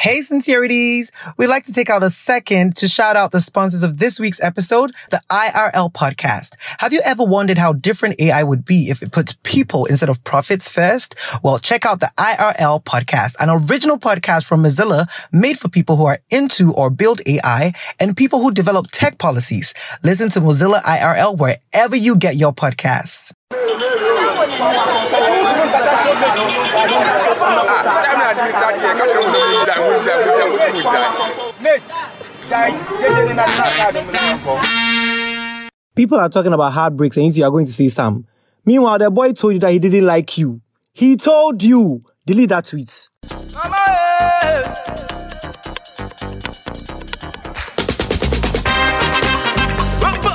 Hey, sincerities. We'd like to take out a second to shout out the sponsors of this week's episode, the IRL podcast. Have you ever wondered how different AI would be if it puts people instead of profits first? Well, check out the IRL podcast, an original podcast from Mozilla made for people who are into or build AI and people who develop tech policies. Listen to Mozilla IRL wherever you get your podcasts. People are talking about heartbreaks and you are going to see some. Meanwhile, the boy told you that he didn't like you. He told you. Delete that tweet.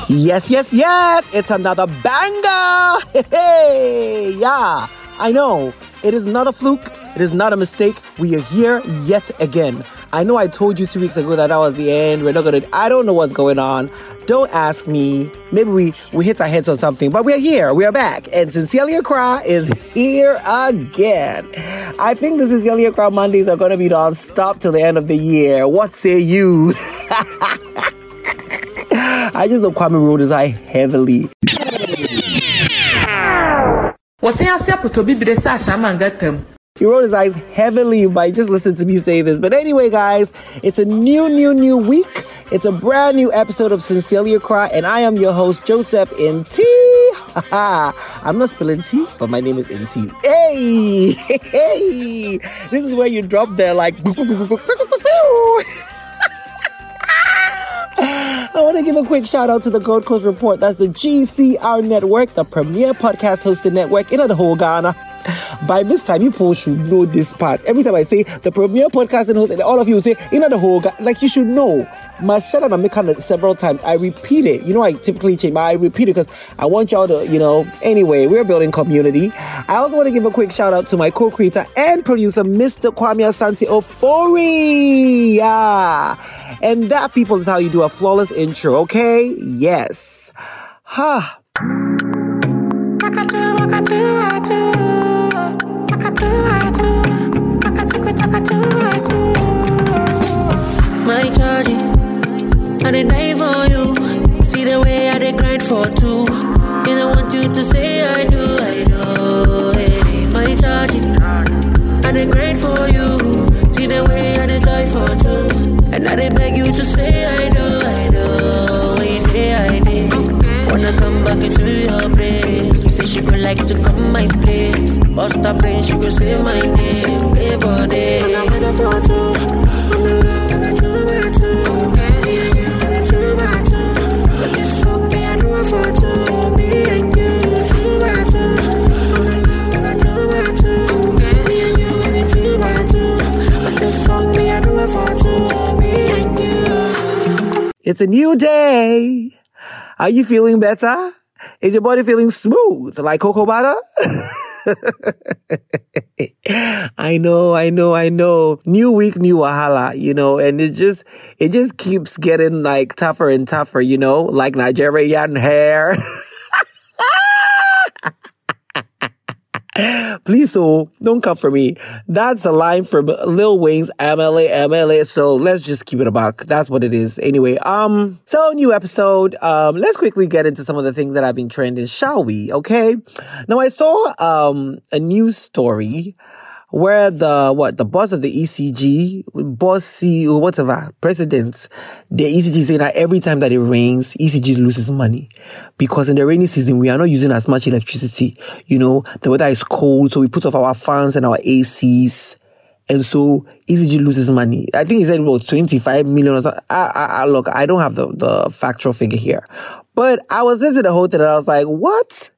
Yes, yes, yes. It's another banger. Hey, yeah. I know. It is not a fluke. It is not a mistake. We are here yet again. I know I told you two weeks ago that that was the end. We're not gonna. I don't know what's going on. Don't ask me. Maybe we we hit our heads on something, but we're here. We are back, and Sincerely Accra is here again. I think the Sincerely Accra Mondays are gonna be non-stop till the end of the year. What say you? I just know Kwame rolled his eye heavily. He rolled his eyes heavily by just listening to me say this. But anyway, guys, it's a new, new, new week. It's a brand new episode of Sincerely Accra, and I am your host, Joseph NT. I'm not spelling T, but my name is NT. Hey, hey, this is where you drop there like. I want to give a quick shout out to the Gold Coast Report. That's the GCR network, the premier podcast hosted network in the whole Ghana. By this time, you people should know this part. Every time I say the premier podcast and all of you say, you know the whole guy, Like you should know. My shout out, it several times. I repeat it. You know, I typically change, but I repeat it because I want y'all to, you know, anyway, we're building community. I also want to give a quick shout out to my co creator and producer, Mr. Kwame Asante Ofori. Yeah. And that, people, is how you do a flawless intro, okay? Yes. Ha. My. I did die for you. See the way I did grind for two. I want you to say I do, I do. My. I did grind for you. See the way I did die for two. And I did beg you to say I do, I do. I did. Wanna come back into your place. You say she would like to come my place. Bust up then she could say my name. Hey, body. And I'm ready for two. I'm in love, I got two by two. Me and you, I got two by two. But this song, me, I for two. Me and you, two by two. I'm in love, I got two by two. Me and you, I got two by two. But this song, me, I for two. Me and you. It's a new day. Are you feeling better? Is your body feeling smooth like cocoa butter? I know, I know, I know. New week, new wahala, you know, and it just, it just keeps getting like tougher and tougher, you know, like Nigerian hair. Please, so don't come for me. That's a line from Lil Wayne's MLA MLA. So let's just keep it a buck. That's what it is. Anyway, um, so new episode. Um, let's quickly get into some of the things that I've been trending, shall we? Okay. Now I saw um a news story where the what the boss of the ECG, boss CEO, whatever, president, the ECG saying that every time that it rains, ECG loses money because in the rainy season we are not using as much electricity. You know, the weather is cold, so we put off our fans and our ACs. And so ECG loses money. I think he said about 25 million or something. I, I, I, look, I don't have the, the factual figure here, but I was listening to the whole thing and I was like, what?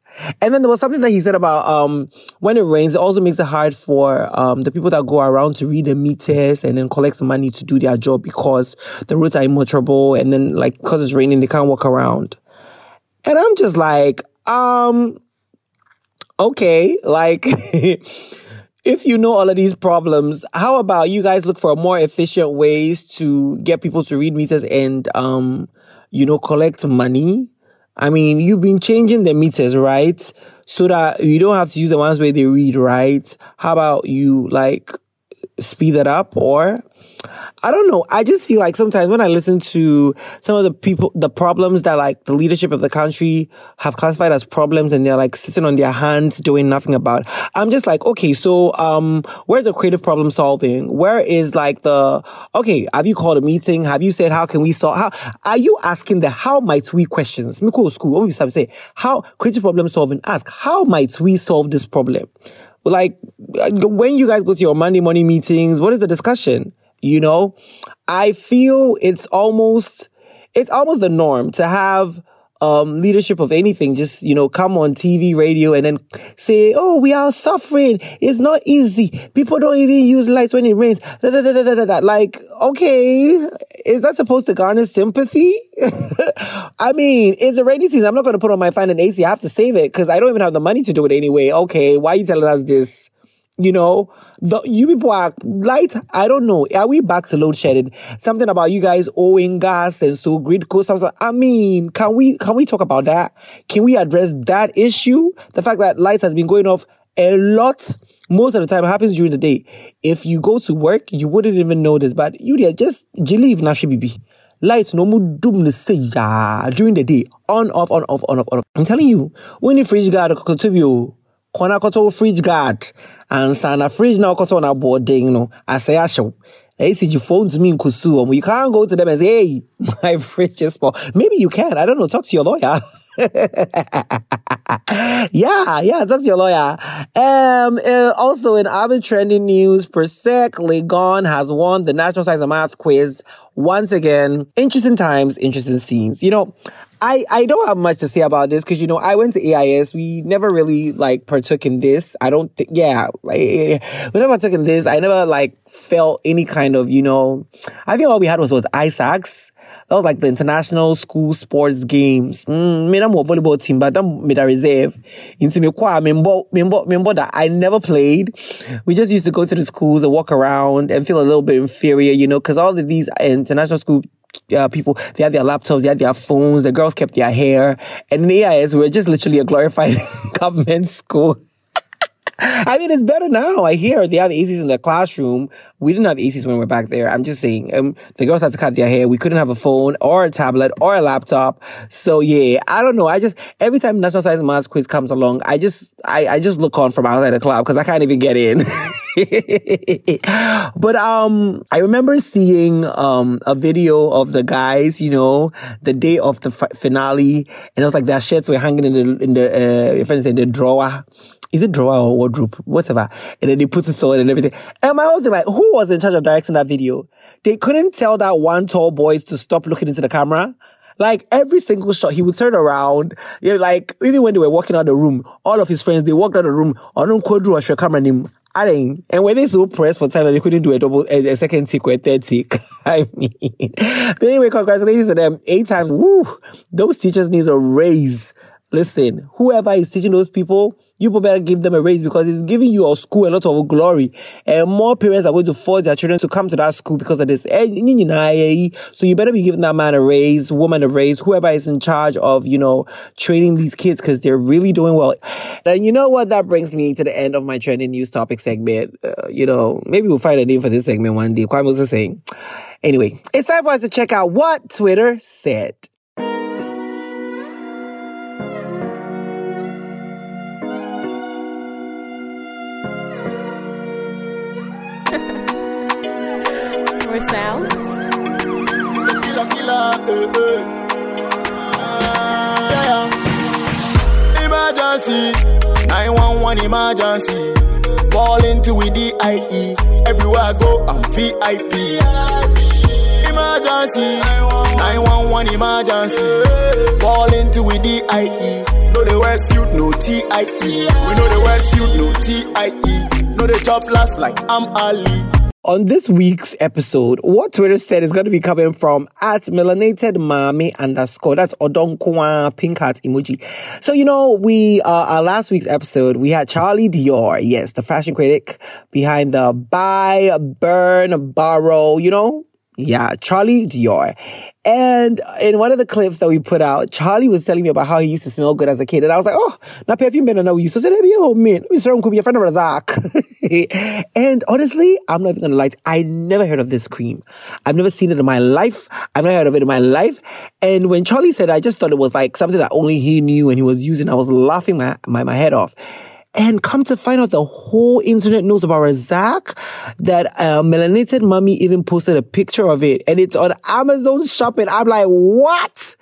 And then there was something that he said about um, when it rains, it also makes it hard for um, the people that go around to read the meters and then collect money to do their job because the roads are immotorable and then like because it's raining, they can't walk around. And I'm just like, um, okay, like if you know all of these problems, how about you guys look for more efficient ways to get people to read meters and um, you know, collect money? I mean, you've been changing the meters, right? So that you don't have to use the ones where they read, right? How about you like speed that up or I don't know. I just feel like sometimes when I listen to some of the people, the problems that like the leadership of the country have classified as problems and they're like sitting on their hands doing nothing about, I'm just like, okay, so, um, where's the creative problem solving? Where is like the, okay, have you called a meeting? Have you said, how can we solve, how, are you asking the how might we questions? Me go school, when we start say, how creative problem solving, ask, how might we solve this problem? Like, when you guys go to your Monday morning meetings, what is the discussion? You know, I feel it's almost, it's almost the norm to have um, leadership of anything just, you know, come on TV, radio, and then say, oh, we are suffering. It's not easy. People don't even use lights when it rains. Da, da, da. Like, okay, is that supposed to garner sympathy? I mean, it's a rainy season. I'm not going to put on my fan and AC. I have to save it because I don't even have the money to do it anyway. Okay, why are you telling us this? You know, the you people are light. I don't know. Are we back to load shedding? Something about you guys owing gas and so grid cost. I mean, can we can we talk about that? Can we address that issue? The fact that lights has been going off a lot. Most of the time happens during the day. If you go to work, you wouldn't even notice. But you there just leave Nashi BB. Lights no more doom say ya during the day. On, off, on, off, on, off, on, off. I'm telling you, when the fridge guard contribute oh, kwana kɔtɔ fridge guard ansa na fridge na ɔkɔtɔ na boarding no asɛe ahyɛw ACG to me in Kusu. You can't go to them and say, hey, my fridge is spoiled. Maybe you can. I don't know. Talk to your lawyer. yeah, yeah, talk to your lawyer. Um, uh, also in other trending news, Presec Legon has won the National Science and Math quiz once again. Interesting times, interesting scenes. You know, I, I don't have much to say about this because, you know, I went to AIS. We never really like partook in this. I don't think, yeah, like, we never took in this. I never like felt any kind of, you know, I think all we had was, was ISACs. That was like the international school sports games. Mm, me na more volleyball team, but I'm made a reserve. Into me kwa member, that I never played. We just used to go to the schools and walk around and feel a little bit inferior, you know, because all of these international school uh, people, they had their laptops, they had their phones, the girls kept their hair. And in the AIS, we were just literally a glorified government school. I mean, it's better now. I hear they have ACs in the classroom. We didn't have ACs when we were back there. I'm just saying, um, the girls had to cut their hair. We couldn't have a phone or a tablet or a laptop. So yeah, I don't know. I just, every time National Science Maths quiz comes along, I just, I, I just look on from outside the club because I can't even get in. but, um, I remember seeing, um, a video of the guys, you know, the day of the f- finale. And it was like their shirts were hanging in the, in the, uh, if I say the drawer is it drawer or wardrobe, whatever. And then they put it on and everything. And my husband, like, who was in charge of directing that video? They couldn't tell that one tall boy to stop looking into the camera. Like every single shot, he would turn around. You know, like even when they were walking out the room, all of his friends, they walked out the room. On a camera name. And when they so pressed for time that they couldn't do a double, a, a second take or a third take. I mean, but anyway, congratulations to them. Eight times. Woo! Those teachers need a raise listen, whoever is teaching those people, you better give them a raise because it's giving your school a lot of glory. And more parents are going to force their children to come to that school because of this. Eh, so you better be giving that man a raise, woman a raise, whoever is in charge of, you know, training these kids because they're really doing well. And you know what? That brings me to the end of my trending news topic segment. Uh, you know, maybe we'll find a name for this segment one day. Kwame was saying. Anyway, it's time for us to check out what Twitter said. Sound. Killer, killer, eh, eh. Yeah, yeah. Emergency, 911 emergency. Ball into with DIE. Everywhere I go, I'm VIP. Emergency, 911 emergency. Ball into with DIE. No the wear suit, no TIE. We know the wear suit, no TIE. No the top last like I'm Ali. On this week's episode, what Twitter said is going to be coming from at melanated mommy underscore. That's Odonkwa pink heart emoji. So, you know, we, uh, our last week's episode, we had Charlie Dior. Yes, the fashion critic behind the buy, burn, borrow, you know, Yeah, Charlie Dior. And in one of the clips that we put out, Charlie was telling me about how he used to smell good as a kid. And I was like, oh, na perfume ben na use. So said, "Hey, oh man, Mr. could be a friend of Razak. and honestly, I'm not even gonna lie. I never heard of this cream. I've never seen it in my life. I've never heard of it in my life. And when Charlie said, I just thought it was like something that only he knew and he was using. I was laughing my my, my head off. And come to find out, the whole internet knows about Razak. That uh, melanated Mummy even posted a picture of it, and it's on Amazon Shopping. I'm like, what?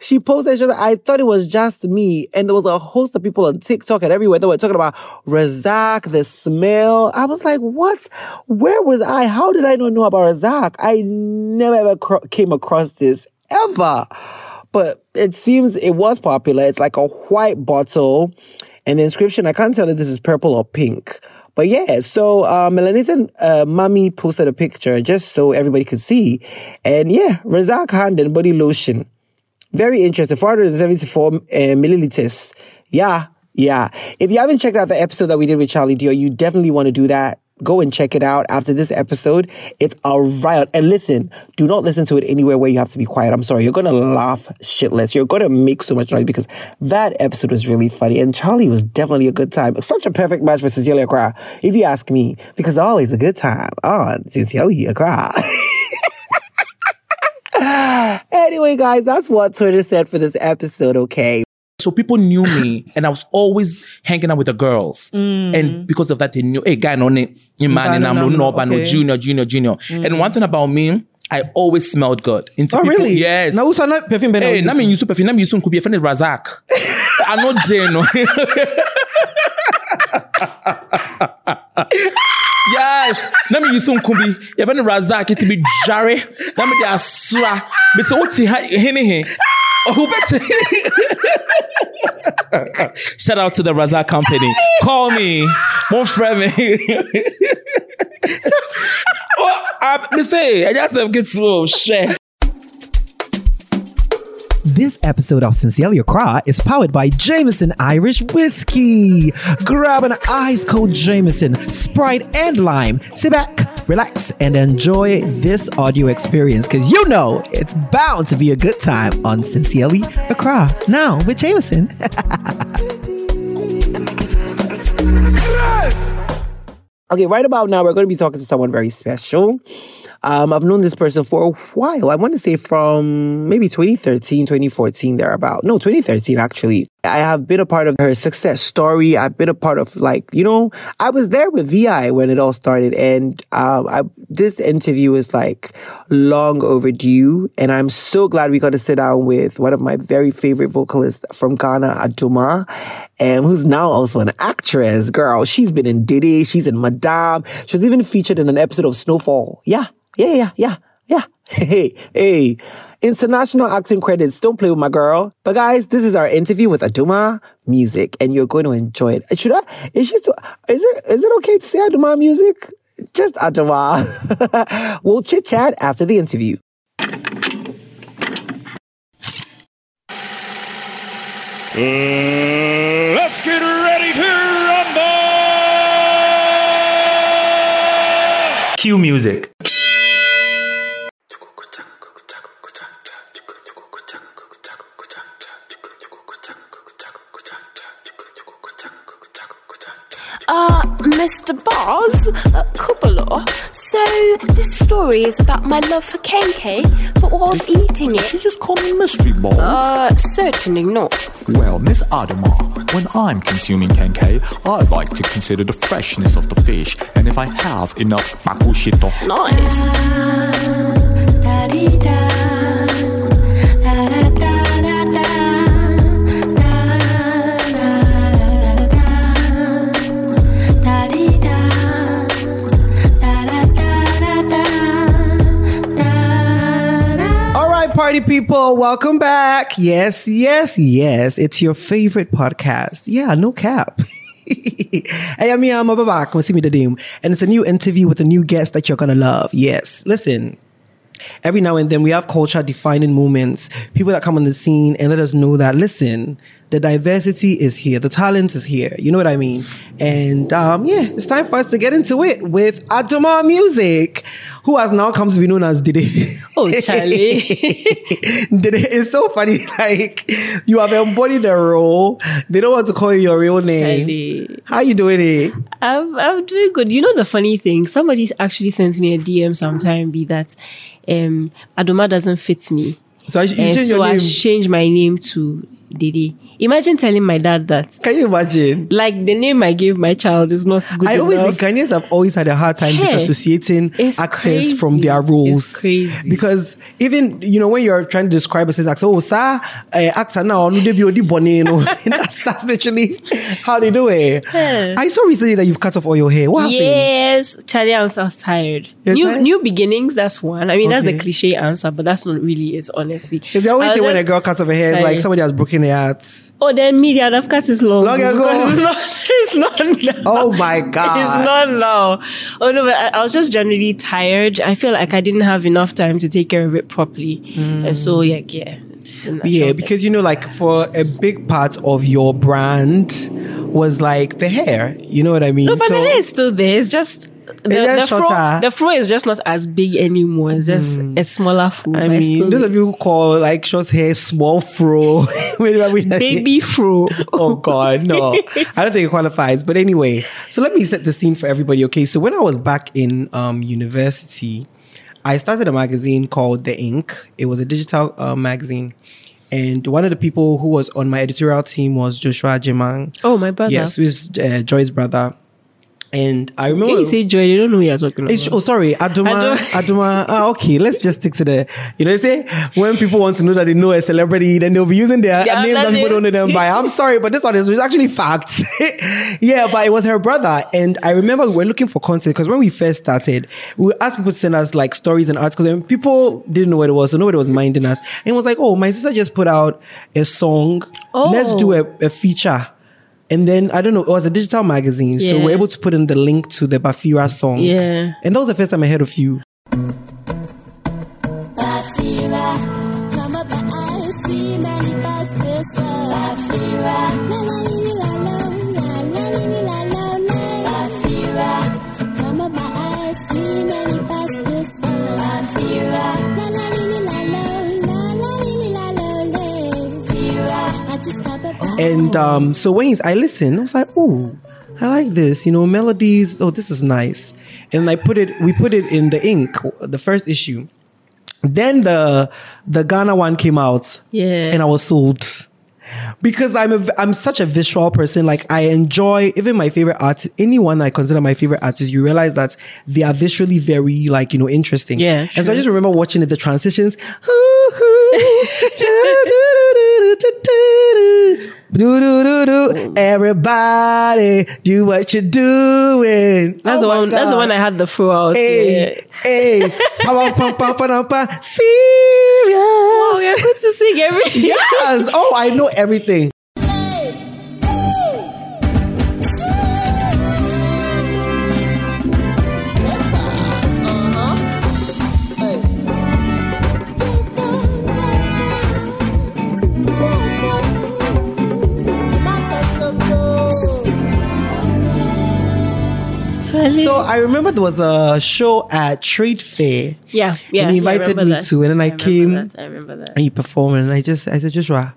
She posted. She was I thought it was just me, and there was a host of people on TikTok and everywhere that were talking about Razak, the smell. I was like, what? Where was I? How did I not know about Razak? I never ever cro- came across this ever but it seems it was popular. It's like a white bottle, and the inscription I can't tell if this is purple or pink. But yeah, so uh, Melanated uh, Mommy posted a picture just so everybody could see, and yeah, Razak hand and body lotion. Very interesting. 474 uh, milliliters. Yeah, yeah. If you haven't checked out the episode that we did with Charlie Dior, you definitely want to do that. Go and check it out after this episode. It's a riot. And listen, do not listen to it anywhere where you have to be quiet. I'm sorry. You're going to laugh shitless. You're going to make so much noise because that episode was really funny. And Charlie was definitely a good time. Such a perfect match for Sincerely Accra, if you ask me, because always a good time on Sincerely Accra. anyway, guys, that's what Twitter said for this episode, okay? So people knew me and I was always hanging out with the girls. Mm. And because of that, they knew, hey, guy, no, man, and I'm no, no, no, okay. junior, junior, junior. Mm. And one thing about me, I always smelled good. Into Oh, people, really? Yes. Na usa na perfume ben Hey, na me use perfume, na me use could be a friend of Razak. I know Jane. no. yes. Na me use could be a friend Razak. It be Jare. Na me de asra. Me say what he hene he. Oh, who better? Shout out to the Razak company. Call me. Me. Oh, I, me say, I just get to share. This episode of Sincerely Accra is powered by Jameson Irish Whiskey. Grab an ice cold Jameson, Sprite, and lime. Sit back, relax, and enjoy this audio experience because you know it's bound to be a good time on Sincerely Accra. Now with Jameson. Okay, right about now, we're going to be talking to someone very special. Um, I've known this person for a while. I want to say from maybe 2013, 2014, thereabout. No, 2013, actually. I have been a part of her success story. I've been a part of like, you know, I was there with VI when it all started. And um, I, this interview is like long overdue. And I'm so glad we got to sit down with one of my very favorite vocalists from Ghana, Adomaa, and who's now also an actress. Girl, she's been in Diddy, she's in Madame. She was even featured in an episode of Snowfall. Yeah, yeah, yeah, yeah, yeah. Hey, hey. International acting credits. Don't play with my girl. But guys, this is our interview with Adomaa Music, and you're going to enjoy it. Should I? Is she still? Is it? Is it okay to say Adomaa Music? Just Adomaa. we'll chit chat after the interview. Let's get ready to rumble! Cue music. Uh, Mr. Bars, Cupola. So, this story is about my love for KK, but whilst eating it. She just called me mystery ball. uh, certainly not. well, Miss Adomaa, when I'm consuming kenkey, I like to consider the freshness of the fish, and if I have enough makushito, Nice. All right, party people, welcome back. Yes, yes, yes. It's your favorite podcast. Yeah, no cap. hey, I'm Mia Babak, see me the. And it's a new interview with a new guest that you're gonna love. Yes, listen. Every now and then we have culture defining moments, people that come on the scene and let us know that, listen, the diversity is here, the talent is here. You know what I mean? And um, yeah, it's time for us to get into it with Adomaa Music, who has now come to be known as Dide. Oh, Charlie. Dide is so funny. Like you have embodied the role. They don't want to call you your real name. Charlie. How you doing it? I'm, I'm doing good. You know the funny thing? Somebody actually sent me a DM sometime be that um Adomaa doesn't fit me. So I, you change so I name. changed my name to Didi. Imagine telling my dad that. Can you imagine? Like the name I gave my child is not good I always enough. think Ghanaians have always had a hard time Hey, disassociating actors from their roles. It's crazy. Because even you know when you're trying to describe a sex oh sir, uh, actor now, no debi odi bone, you know. that's that's literally how they do it. Yeah. I saw recently that you've cut off all your hair. What happened? Yes, Charlie, I was, I was tired. You're new tired? new beginnings. That's one. I mean, that's the cliche answer, but that's not really it. Honestly, They always say when a girl cuts off her hair, it's like somebody has broken their heart. Oh, then media, other cut is long. Long ago. It's not. It's not now. Oh my god! It's not now. Oh no, but I, I was just generally tired. I feel like I didn't have enough time to take care of it properly, mm. and so yeah, yeah. Yeah, because you know, like for a big part of your brand was like the hair. You know what I mean? No, but So- the hair is still there. It's just the, the fro. The fro is just not as big anymore. It's just a smaller fro. I mean, still those of you who call like short hair small fro, baby fro. Oh God, no! I don't think it qualifies. But anyway, so let me set the scene for everybody. Okay, so when I was back in um, university, I started a magazine called The Ink. It was a digital uh, magazine, and one of the people who was on my editorial team was Joshua Jimang. Oh, my brother. Yes, who's uh, Joy's brother. And I remember When you say joy, they don't know who you're talking about. it's, oh, sorry, Adomaa. Adu- Adomaa. Ah, okay, let's just stick to the. You know, say when people want to know that they know a celebrity, then they'll be using their Their names that people don't know them by. I'm sorry, but this one is actually facts. yeah, but it was her brother, and I remember we were looking for content because when we first started, we asked people to send us like stories and articles, and people didn't know what it was, so nobody was minding us. And it was like, oh, my sister just put out a song. Oh. Let's Oh. do a, a feature. And then I don't know, it was a digital magazine, so Yeah. we're able to put in the link to the Baafira song. Yeah. And that was the first time I heard of you. And um, so when he's, I listened, I was like, oh, I like this, you know, melodies. Oh, this is nice. And I put it, we put it in the ink, the first issue. Then the the Ghana one came out, Yeah. and I was sold because I'm a, I'm such a visual person. Like I enjoy even my favorite artist, anyone I consider my favorite artist. You realize that they are visually very like you know interesting. Yeah, and so I just remember watching it, the transitions. Everybody, do what you're doing. That's Oh the one. That's the one I had the fro out. Hey, Yeah. hey, pa, pa, pa, pa, pa, pa, serious. Oh, you're good to sing everything. Yes. Oh, I know everything. So I remember there was a show at Trade Fair. yeah, yeah. and he invited remember me that. to, and then I, remember came that, I remember that. and he performed, and I just I said, Joshua,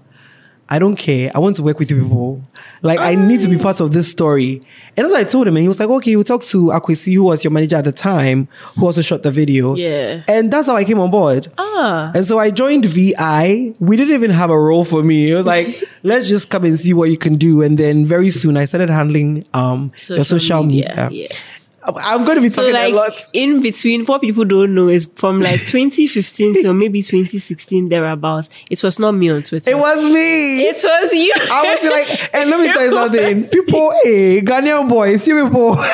I don't care. I want to work with you people. Like I need to be part of this story. And that's what I told him, and he was like, okay, you talk to Akwesi, who was your manager at the time, who also shot the video. Yeah. And that's how I came on board. Ah. And so I joined VI. We didn't even have a role for me. It was like, let's just come and see what you can do. And then very soon I started handling um your social media. Yes. I'm- going to be So talking like a lot. in between, what people don't know is from like 2015 to maybe 2016 thereabouts. It was not me on Twitter. It was me. It was you. I was like, and let me tell you something. People, hey, Ghanaian boys, see people.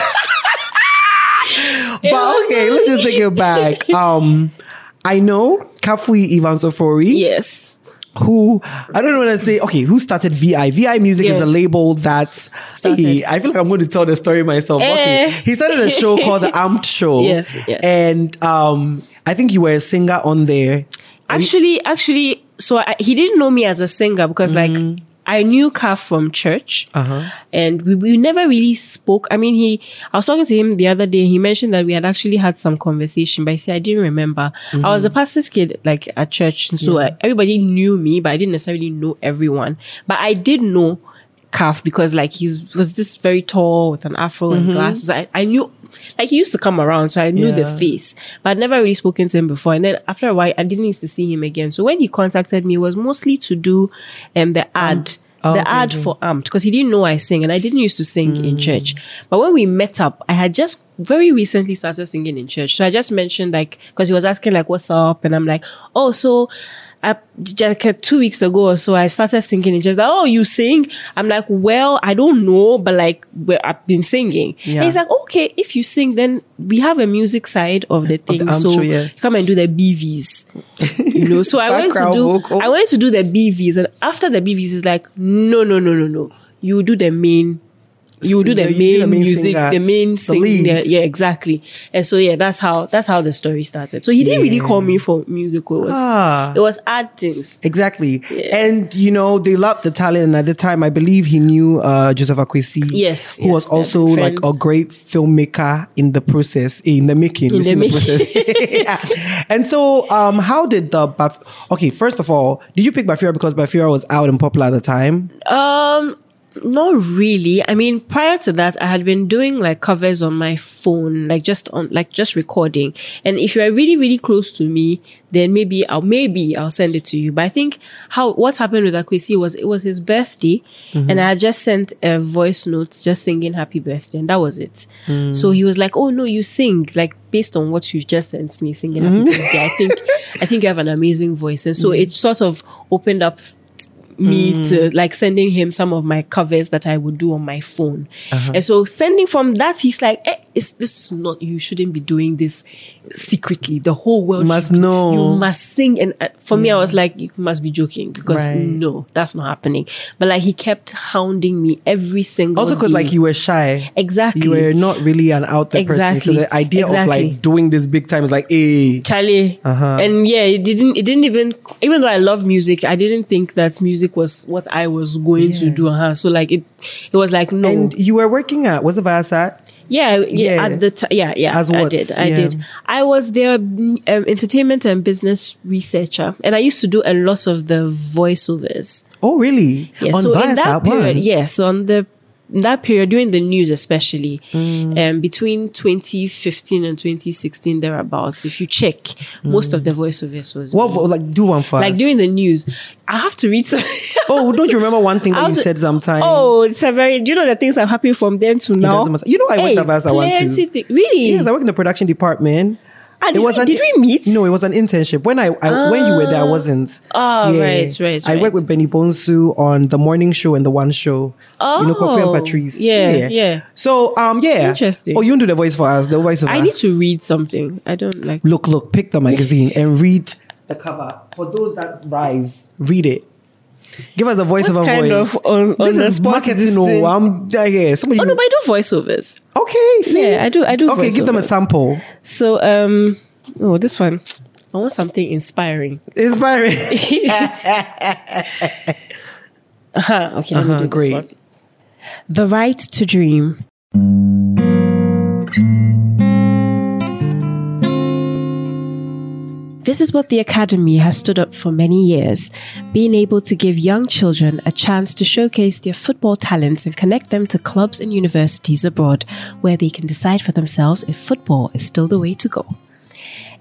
but okay, let's just take it back. Um, I know Kafui Ivan Sofori, Yes. Who I don't know what to say. Okay, who started VI? VI Music is Yeah. the label that Started. Hey, I feel like I'm going to tell the story myself. Okay, Eh. he started a show called the Amped Show. Yes, yes. and um, I think you were a singer on there. Actually, actually, so I, he didn't know me as a singer because Mm. like I knew Kaf from church, Uh-huh. and we, we never really spoke. I mean, he. I was talking to him the other day. He mentioned that we had actually had some conversation, but I said I didn't remember. I was a pastor's kid, like at church, and so Yeah. everybody knew me, but I didn't necessarily know everyone. But I did know Kaf because like he was this very tall with an afro and Mhm. glasses. I, I knew like he used to come around, so I knew the face, but I'd never really spoken to him before. And then after a while, I didn't need to see him again. So when he contacted me, it was mostly to do um the ad. Oh, the okay, ad okay. for Amped because he didn't know I sing and I didn't used to sing Mm. in church. But when we met up, I had just very recently started singing in church. So I just mentioned like because he was asking like what's up, and I'm like, oh, so I, like two weeks ago or so, I started singing in church. Like, oh, you sing? I'm like, well, I don't know, but like well, I've been singing. Yeah. And he's like, okay, if you sing, then we have a music side of the thing. the so show, yeah. come and do the BVs. you know, so I went to do vocal. I went to do the BVs, and after the BVs, it's like, no, no, no, no, no. You do the main. You do the do main, the main music, singer, the main the Yeah, yeah, exactly. And so yeah, that's how that's how the story started. So he didn't really call me for musical. It was Ah. it was ad things. Exactly. And, you know, they loved the talent. And at the time, I believe he knew uh, Joseph Akwesi. Yes, Who was yes, they're also like a great filmmaker in the process, in the making. In the process. Yeah. And so, um, how did the, Baf- okay, first of all, did you pick Baafira because Baafira was out and popular at the time? Um, not really. I mean, prior to that, I had been doing like covers on my phone, like just on, like just recording. And if you are really, really close to me, then maybe I'll, maybe I'll send it to you. But I think how, what happened with Akwesi was it was his birthday and I had just sent a voice note just singing happy birthday and that was it. Mm. So he was like, Oh no, you sing like based on what you just sent me singing happy birthday. I think, I think you have an amazing voice. And so Mm. it sort of opened up me Mm. to like sending him some of my covers that I would do on my phone. Uh-huh. And so sending from that, he's like, eh, it's, this is not, you shouldn't be doing this secretly. The whole world Must know. You must sing. And uh, for me, I was like, you must be joking because Right. no, that's not happening. But like he kept hounding me every single Also, because like you were shy. Exactly. You were not really an out there person. So the idea of like doing this big time is like, hey. Charlie. Uh-huh. And yeah, it didn't it didn't even even though I love music, I didn't think that music was what I was going to do. Uh-huh. So like it it was like no. And you were working at, was it Viasat? yeah, yeah, Yeah. at the t- yeah, yeah, As I did, I Yeah. did. I was their um, entertainment and business researcher, and I used to do a lot of the voiceovers. Oh, really? Yeah, On so in that period, one? yes, on the that period during the news, especially Mm. um, between 2015 and 2016, thereabouts. If you check, most of the voiceovers was What, like, do one for like us. during the news. I have to read some. Oh, don't you remember one thing that you said sometime? Oh, it's a very. Do you know the things I'm happy from then to now? You know I worked Hey, at one too. plenty thi- Really? Yes, I work in the production department. Ah, did, we, did we meet? No, it was an internship. When I, I when you were there, I wasn't. Oh, right, right, I right. worked with Benny Bonsu on the morning show and the one show. you know, Kopi Oh, and Patrice. yeah, yeah. So, um, yeah. Interesting. Oh, you do the voice for us. The voice of I us. need to read something. I don't like. Look, look, pick the magazine and read the cover. For those that rise, read it. Give us the voice What of a kind voice. of on- on this the is marketing. No. I'm yeah, yeah. Somebody. Oh no, but I do voiceovers. okay, see? Yeah, I do. I do. Okay, give them a sample. So, um, oh, this one. I want something inspiring. Inspiring. uh-huh. Okay, let Uh-huh, do great. this one. The right to dream. This is what the Academy has stood up for many years, being able to give young children a chance to showcase their football talents and connect them to clubs and universities abroad where they can decide for themselves if football is still the way to go.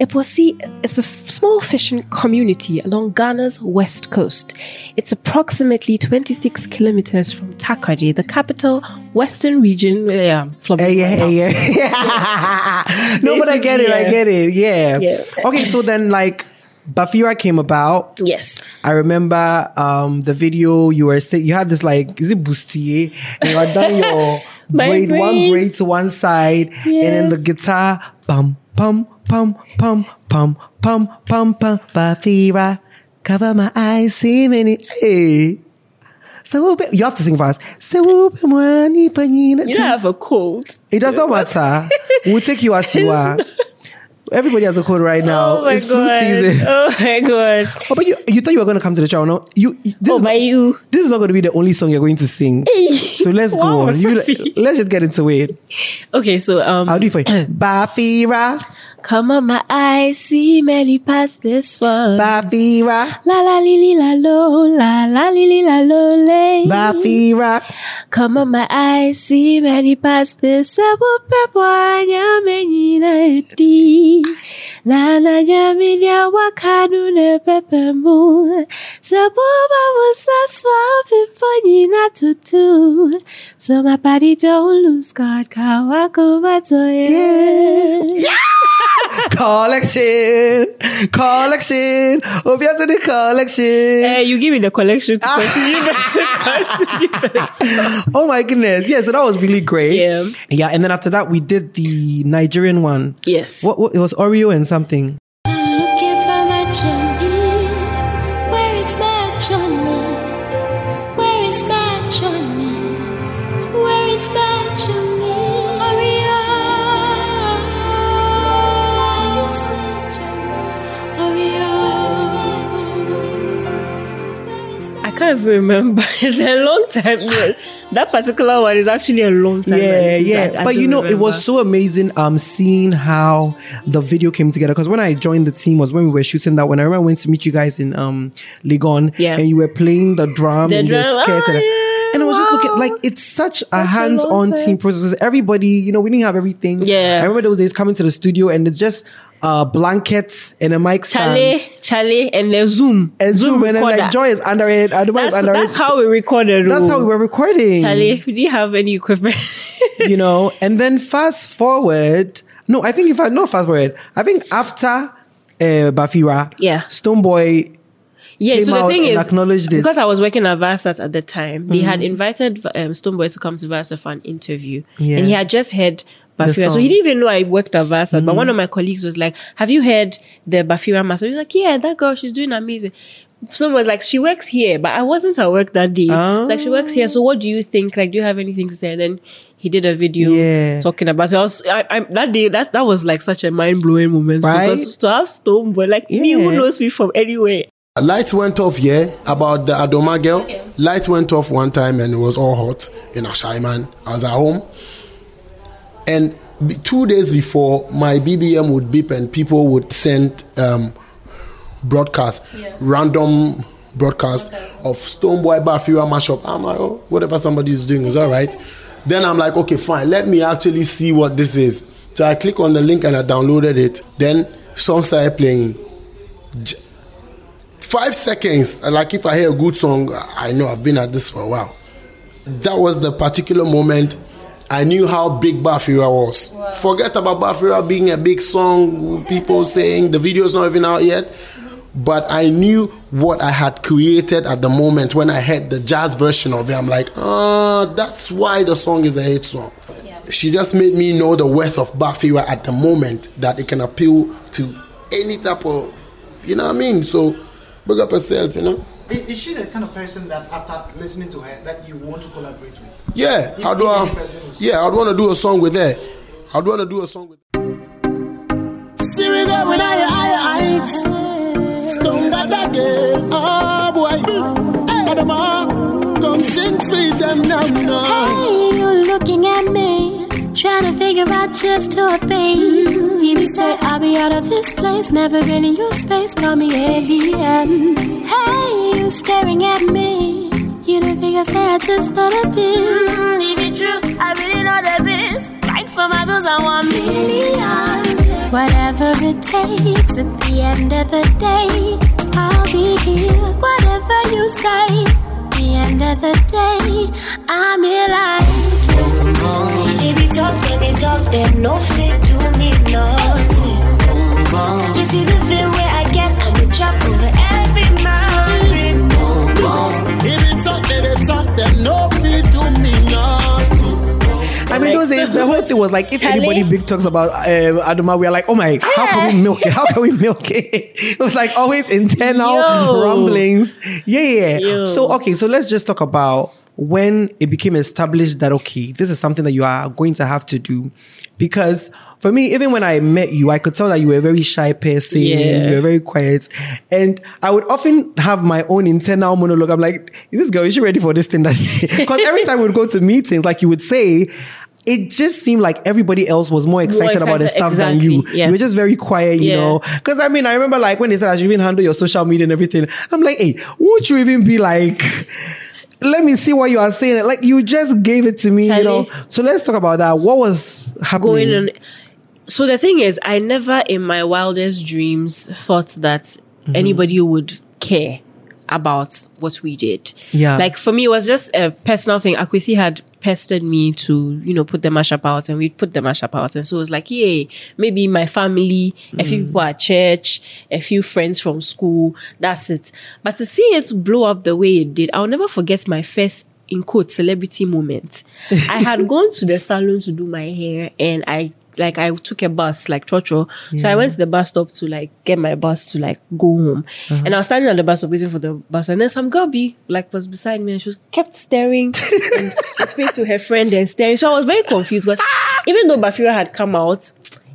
Iposi is a small fishing community along Ghana's west coast. It's approximately 26 kilometers from Takoradi, the capital, western region. Yeah, I'm yeah, right now. yeah. no, but I get it. I get it. Yeah. Yeah. Okay, so then like Baafira came about. Yes. I remember um the video you were saying you had this like is it bustier and you had done your braid one braid to one side and then the guitar pum pum pum pum pum pum pum pum Baafira cover my eyes see many hey. So you have to sing fast so You don't have a cold. it does not matter. We'll take you as you are Everybody has a cold right now. Oh my it's flu god. season. Oh my god. Oh, but you, you thought you were going to come to the show. No, you. This Oh, is by not, you. This is not going to be the only song you're going to sing. So let's go on. You, let's just get into it. Okay, so um I'll do it for you. Baafira, come on my eyes, see many past this one. Baafira, La la li li la lo, la la li li la lo lay. Baafira. Come on my eyes, see many past this sabo pepo nyame nyina edi. Na na nyame dia wakanu ne pepe mu. Sabo ba wusa swa pepo nyina tutu. So my body don't lose God, kawako matoye. Collection, collection. Obviously, the collection. Eh, you give me the collection to Ah. continue to continue. Oh my goodness. Yeah, so that was really great. Yeah. Yeah, and then after that, we did the Nigerian one. Yes. What, what it was Oreo and something. Can't even remember. It's a long time. That particular one is actually a long time. Yeah, yeah. I- I but you know, it was so amazing um seeing how the video came together. Because when I joined the team was when we were shooting that one. I remember I went to meet you guys in um Legon Yeah. and you were playing the drum The and drum, skits and, oh, yeah, and I was just looking like it's such, a a hands-on time. team process. Everybody, you know, we didn't have everything. Yeah. I remember those days coming to the studio and it's just uh blankets and a mic stand. Charlie, Charlie, and the Zoom. and Zoom, and then like Joy is under it, Adomaa is That's, under that's it. how we recorded. That's how we were recording. Charlie, we didn't have any equipment. you know, and then fast forward. No, I think if I not fast forward, I think after uh, Baafira, Yeah. Stonebwoy. Yeah, so the thing is, acknowledged it. because I was working at Viasat at the time, they had Mhm. invited um, Stonebwoy to come to Viasat for an interview. Yeah. And he had just heard Baafira. So he didn't even know I worked at Viasat. But Mhm. one of my colleagues was like, Have you heard the Baafira master? He was like, Yeah, that girl, she's doing amazing. Someone was like, She works here, but I wasn't at work that day. It's like, She works here. So what do you think? Like, do you have anything to say? And then he did a video Yeah. talking about so I was I, I, that day that that was like such a mind blowing moment Right? because to have Stone Stonebwoy like me who Yeah. knows me from anywhere Lights went off, yeah, about the Adomaa girl. Lights went off one time and it was all hot in Ashaiman. I was at home. And two days before, my BBM would beep and people would send um, broadcast, random broadcast of Stonebwoy Baafira mashup. I'm like, oh, whatever somebody is doing is all right. Then I'm like, okay, fine, let me actually see what this is. So I click on the link and I downloaded it. Then song started playing. J- Five seconds, like if I hear a good song, I know I've been at this for a while. That was the particular moment I knew how big Baafira was. Forget about Baafira being a big song, people saying the video's not even out yet. But I knew what I had created at the moment when I heard the jazz version of it. I'm like, ah, that's why the song is a hit song. She just made me know the worth of Baafira at the moment that it can appeal to any type of, you know what I mean? So, big up yourself, you know? Is is she the kind of person that after listening to her that you want to collaborate with? Yeah, If- how do I? any person who's- Yeah, I'd want to do a song with her. I'd want to do a song with. See we going higher, higher heights. Stronger than again. Oh boy. Hey, Adomaa, come sing for them now, now. Hey, you looking at me, trying to figure out just to obey. You say I'll be out of this place, never been in your space, call me alien. Hey, you staring at me, you don't think I say I just thought a bit. Mm, if it true, I really know the biz. Fight for my goals, I want millions. Whatever it takes, at the end of the day, I'll be here. Whatever you say, the end of the day, I'm here like. If you talk, they talk, then no fit to me, nothing. You see the feel where I get, and you chop over Mean, those days, the whole thing was like, if Charlie? anybody big talks about um, Adomaa, we are like, oh my, how can we milk it? How can we milk it? It was like always internal Yo. rumblings. Yeah, yeah. Yo. So, okay, so let's just talk about when it became established that okay, this is something that you are going to have to do. Because for me, even when I met you, I could tell that you were a very shy person, Yeah. you were very quiet. And I would often have my own internal monologue. I'm like, is this girl, is she ready for this thing that she because every time we would go to meetings, like you would say, it just seemed like everybody else was more excited, about the excited, stuff than you. yeah. You were just very quiet, you Yeah. know. Because I mean, I remember like when they said I should even handle your social media and everything. I'm like, hey, wouldn't you even be like, let me see what you are saying? Like you just gave it to me, you know. So let's talk about that. What was happening? going on. So the thing is, I never in my wildest dreams thought that Mm-hmm. anybody would care about what we did. Yeah. Like for me, it was just a personal thing. Akwesi had pestered me to, you know, put the mashup out and we'd put the mashup out. And so it was like, yay, maybe my family, a few people at church, a few friends from school, that's it. But to see it blow up the way it did, I'll never forget my first in quote celebrity moment. I had gone to the salon to do my hair and I like I took a bus like Chocho. So I went to the bus stop to like get my bus to like go home. Uh-huh. And I was standing on the bus stop waiting for the bus. And then some girl be like was beside me and she was kept staring and spoke to her friend and staring. So I was very confused. But even though Baafira had come out,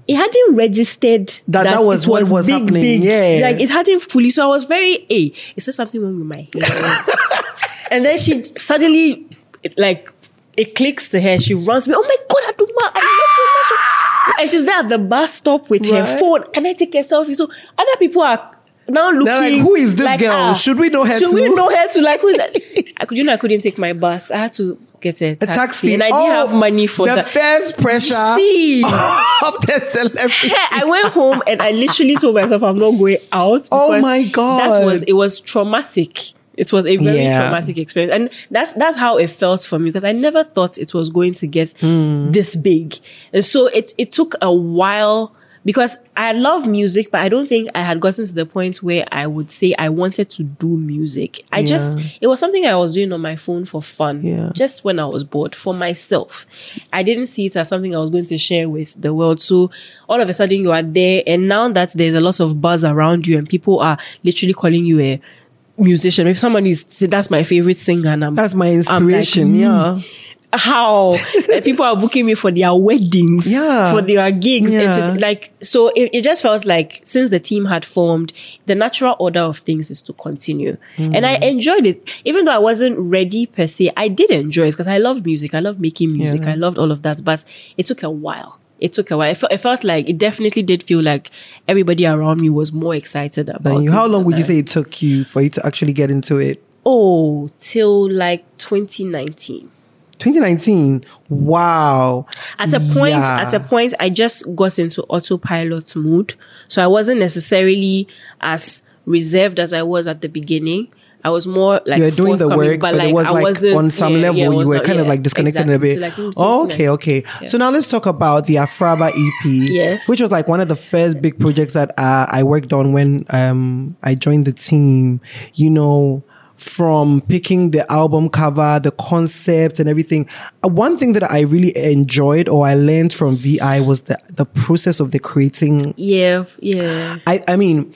it hadn't registered That- that was it what was big, happening. big. Yeah. Like it hadn't fully. So I was very, hey, is there something wrong with my hair? and then she suddenly, it, like, it clicks to her. She runs me. Oh my god, Adomaa, I love you. And she's there at the bus stop with her phone. Can I take a selfie? So other people are now looking. like, "Who is this girl? ah, Should we know her Should we know her too? Like, who's that? I could, you know, I couldn't take my bus. I had to get a taxi, a taxi. and I didn't Oh, have money for the that. first pressure See. of the celebrity. I went home and I literally told myself I'm not going out. Oh my God. That was it was traumatic. It was a very Yeah. traumatic experience. And that's that's how it felt for me because I never thought it was going to get Hmm. this big. And so it it took a while because I love music, but I don't think I had gotten to the point where I would say I wanted to do music. I just it was something I was doing on my phone for fun. Yeah. Just when I was bored for myself. I didn't see it as something I was going to share with the world. So all of a sudden you are there and now that there's a lot of buzz around you and people are literally calling you a musician. If somebody is say that's my favorite singer and I'm That's my I'm like, inspiration. Yeah. how people are booking me for their weddings, Yeah. for their gigs, Yeah. like so. It, it just felt like since the team had formed, the natural order of things is to continue, and I Mm. enjoyed it. Even though I wasn't ready per se, I did enjoy it because I love music. I love making music. Yeah. I loved all of that, but it took a while. It took a while. It felt, it felt like it definitely did feel like everybody around me was more excited about. You- it how long would you say it took you for you to actually get into it? Oh, till like 2019. 2019. Wow. At a point, Yeah. at a point, I just got into autopilot mode. So I wasn't necessarily as reserved as I was at the beginning. I was more like you were doing the work, but, it was I like wasn't on some yeah, level yeah, you were not- kind of like disconnected exactly. a bit. So like, oh, okay, okay. Yeah. So now let's talk about the Afraba EP, Yes. which was like one of the first big projects that uh, I worked on when um, I joined the team. You know, from picking the album cover, the concept, and everything. Uh, one thing that I really enjoyed or I learned from VI was the the process of the creating Yeah, yeah. I, I mean,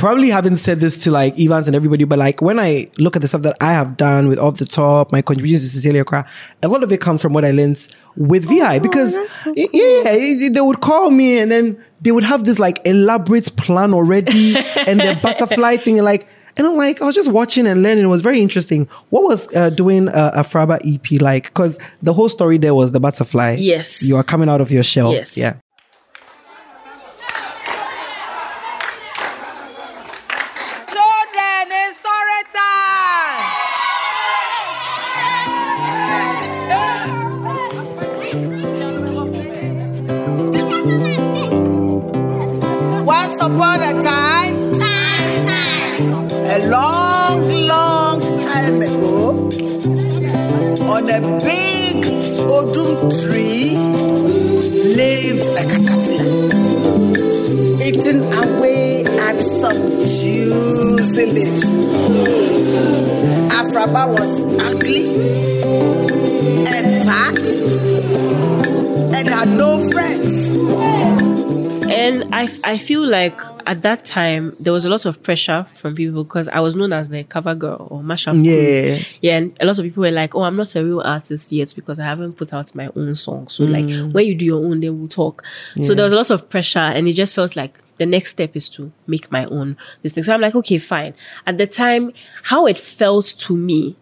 probably haven't said this to like Evans and everybody, but like when I look at the stuff that I have done with Off the Top, my contributions to Sincerely Accra, a lot of it comes from what I learned with VI because y- yeah, they would call me and then they would have this like elaborate plan already and the butterfly thing and like, and I'm like, I was just watching and learning. It was very interesting. What was uh, doing a, a Fraba EP like? Because the whole story there was the butterfly. Yes. You are coming out of your shell. Yes. Yeah. A big odum tree lived like a caterpillar eating away at some juicy leaves. Afraba was ugly and fat and had no friends. And mm. I, I feel like at that time there was a lot of pressure from people because I was known as the cover girl or mashup. queen. Yeah. yeah. And a lot of people were like, "Oh, I'm not a real artist yet because I haven't put out my own song." So like, mm. when you do your own, then we'll talk. So there was a lot of pressure, and it just felt like the next step is to make my own this thing. So I'm like, okay, fine. At the time, how it felt to me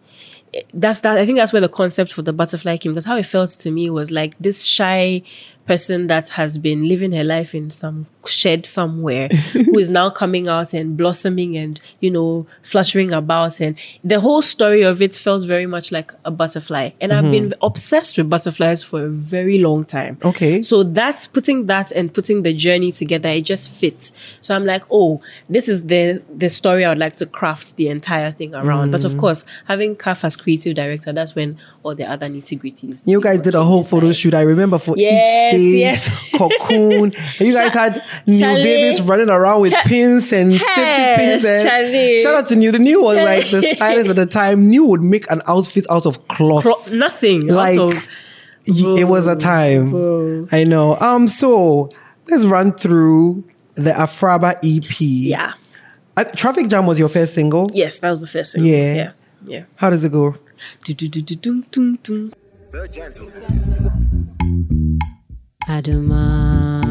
eh, that's that I think that's where the concept for the butterfly came because how it felt to me was like this shy person that has been living her life in some shed somewhere who is now coming out and blossoming and you know fluttering about and the whole story of it felt very much like a butterfly and I've been obsessed with butterflies for a very long time Okay. so that's putting that and putting the journey together it just fits so I'm like oh this is the the story I would like to craft the entire thing around but of Mm. course having Kaf as creative director that's when all the other nitty gritties You guys did a whole photo shoot. I remember for each stage, yes. cocoon. And you guys had Neil Charlie. Davis running around with Cha- pins and safety pins. And Charlie. shout out to Neil. The Neil was like the stylist at the time. Neil would make an outfit out of cloth. Cro- nothing like also y- it was a time. I know. Um. So let's run through the Afraba EP. yeah Uh, Traffic Jam was your first single. yes that was the first single. Yeah. yeah yeah How does it go? Du-du-du-du-dum-dum-dum. Adomaa.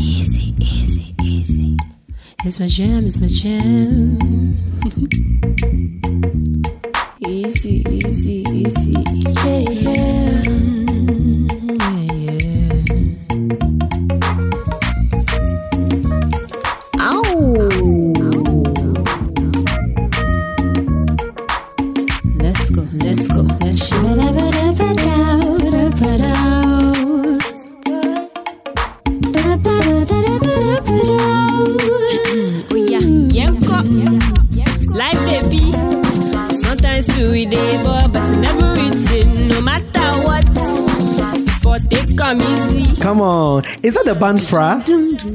Easy, easy, easy. It's my jam, it's my jam. easy, easy, easy. Yeah. Yeah, Come on. Is that the band Fra?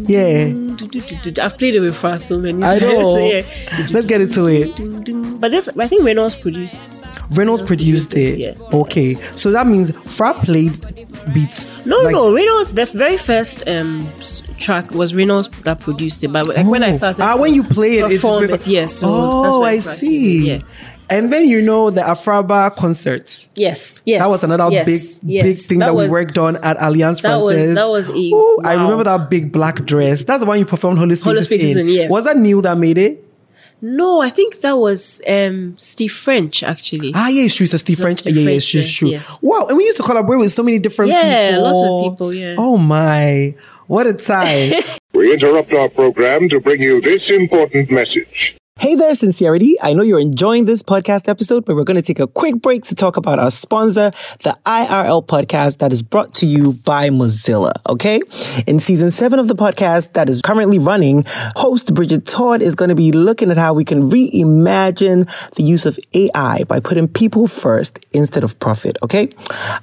Yeah. I've played it with Fra so many I times. know. yeah. Let's get into it. But this, I think Reynolds produced. Reynolds produced it. yeah. Okay. So that means Fra played beats. No, Like- no, Reynolds. The very first um track was Reynolds that produced it. But like when I Oh. started, Ah, when you play it, it's perform with- it, yes. So oh, I see. Yeah. And then you know the Afraba concerts. Yes, yes. That was another yes, big, yes. big thing that, was, we worked on at Alliance That was Francaise. that was a. Ooh, I remember that big black dress. That's the one you performed Holy Spirit. Holy Spaces in, yes. Was that Neil that made it? No, I think that was um Steve French actually. Ah, yeah, it's true. So Steve So French. Steve yeah, yeah, French, it's true, true. yes. Wow, and we used to collaborate with so many different people. Yeah, people. lots of people, yeah. Oh my, what a time. We interrupt our program to bring you this important message. Hey there, Sincerity. I know you're enjoying this podcast episode, but we're going to take a quick break to talk about our sponsor, the IRL podcast that is brought to you by Mozilla. Okay. In season seven of the podcast that is currently running, host Bridget Todd is going to be looking at how we can reimagine the use of AI by putting people first instead of profit. Okay.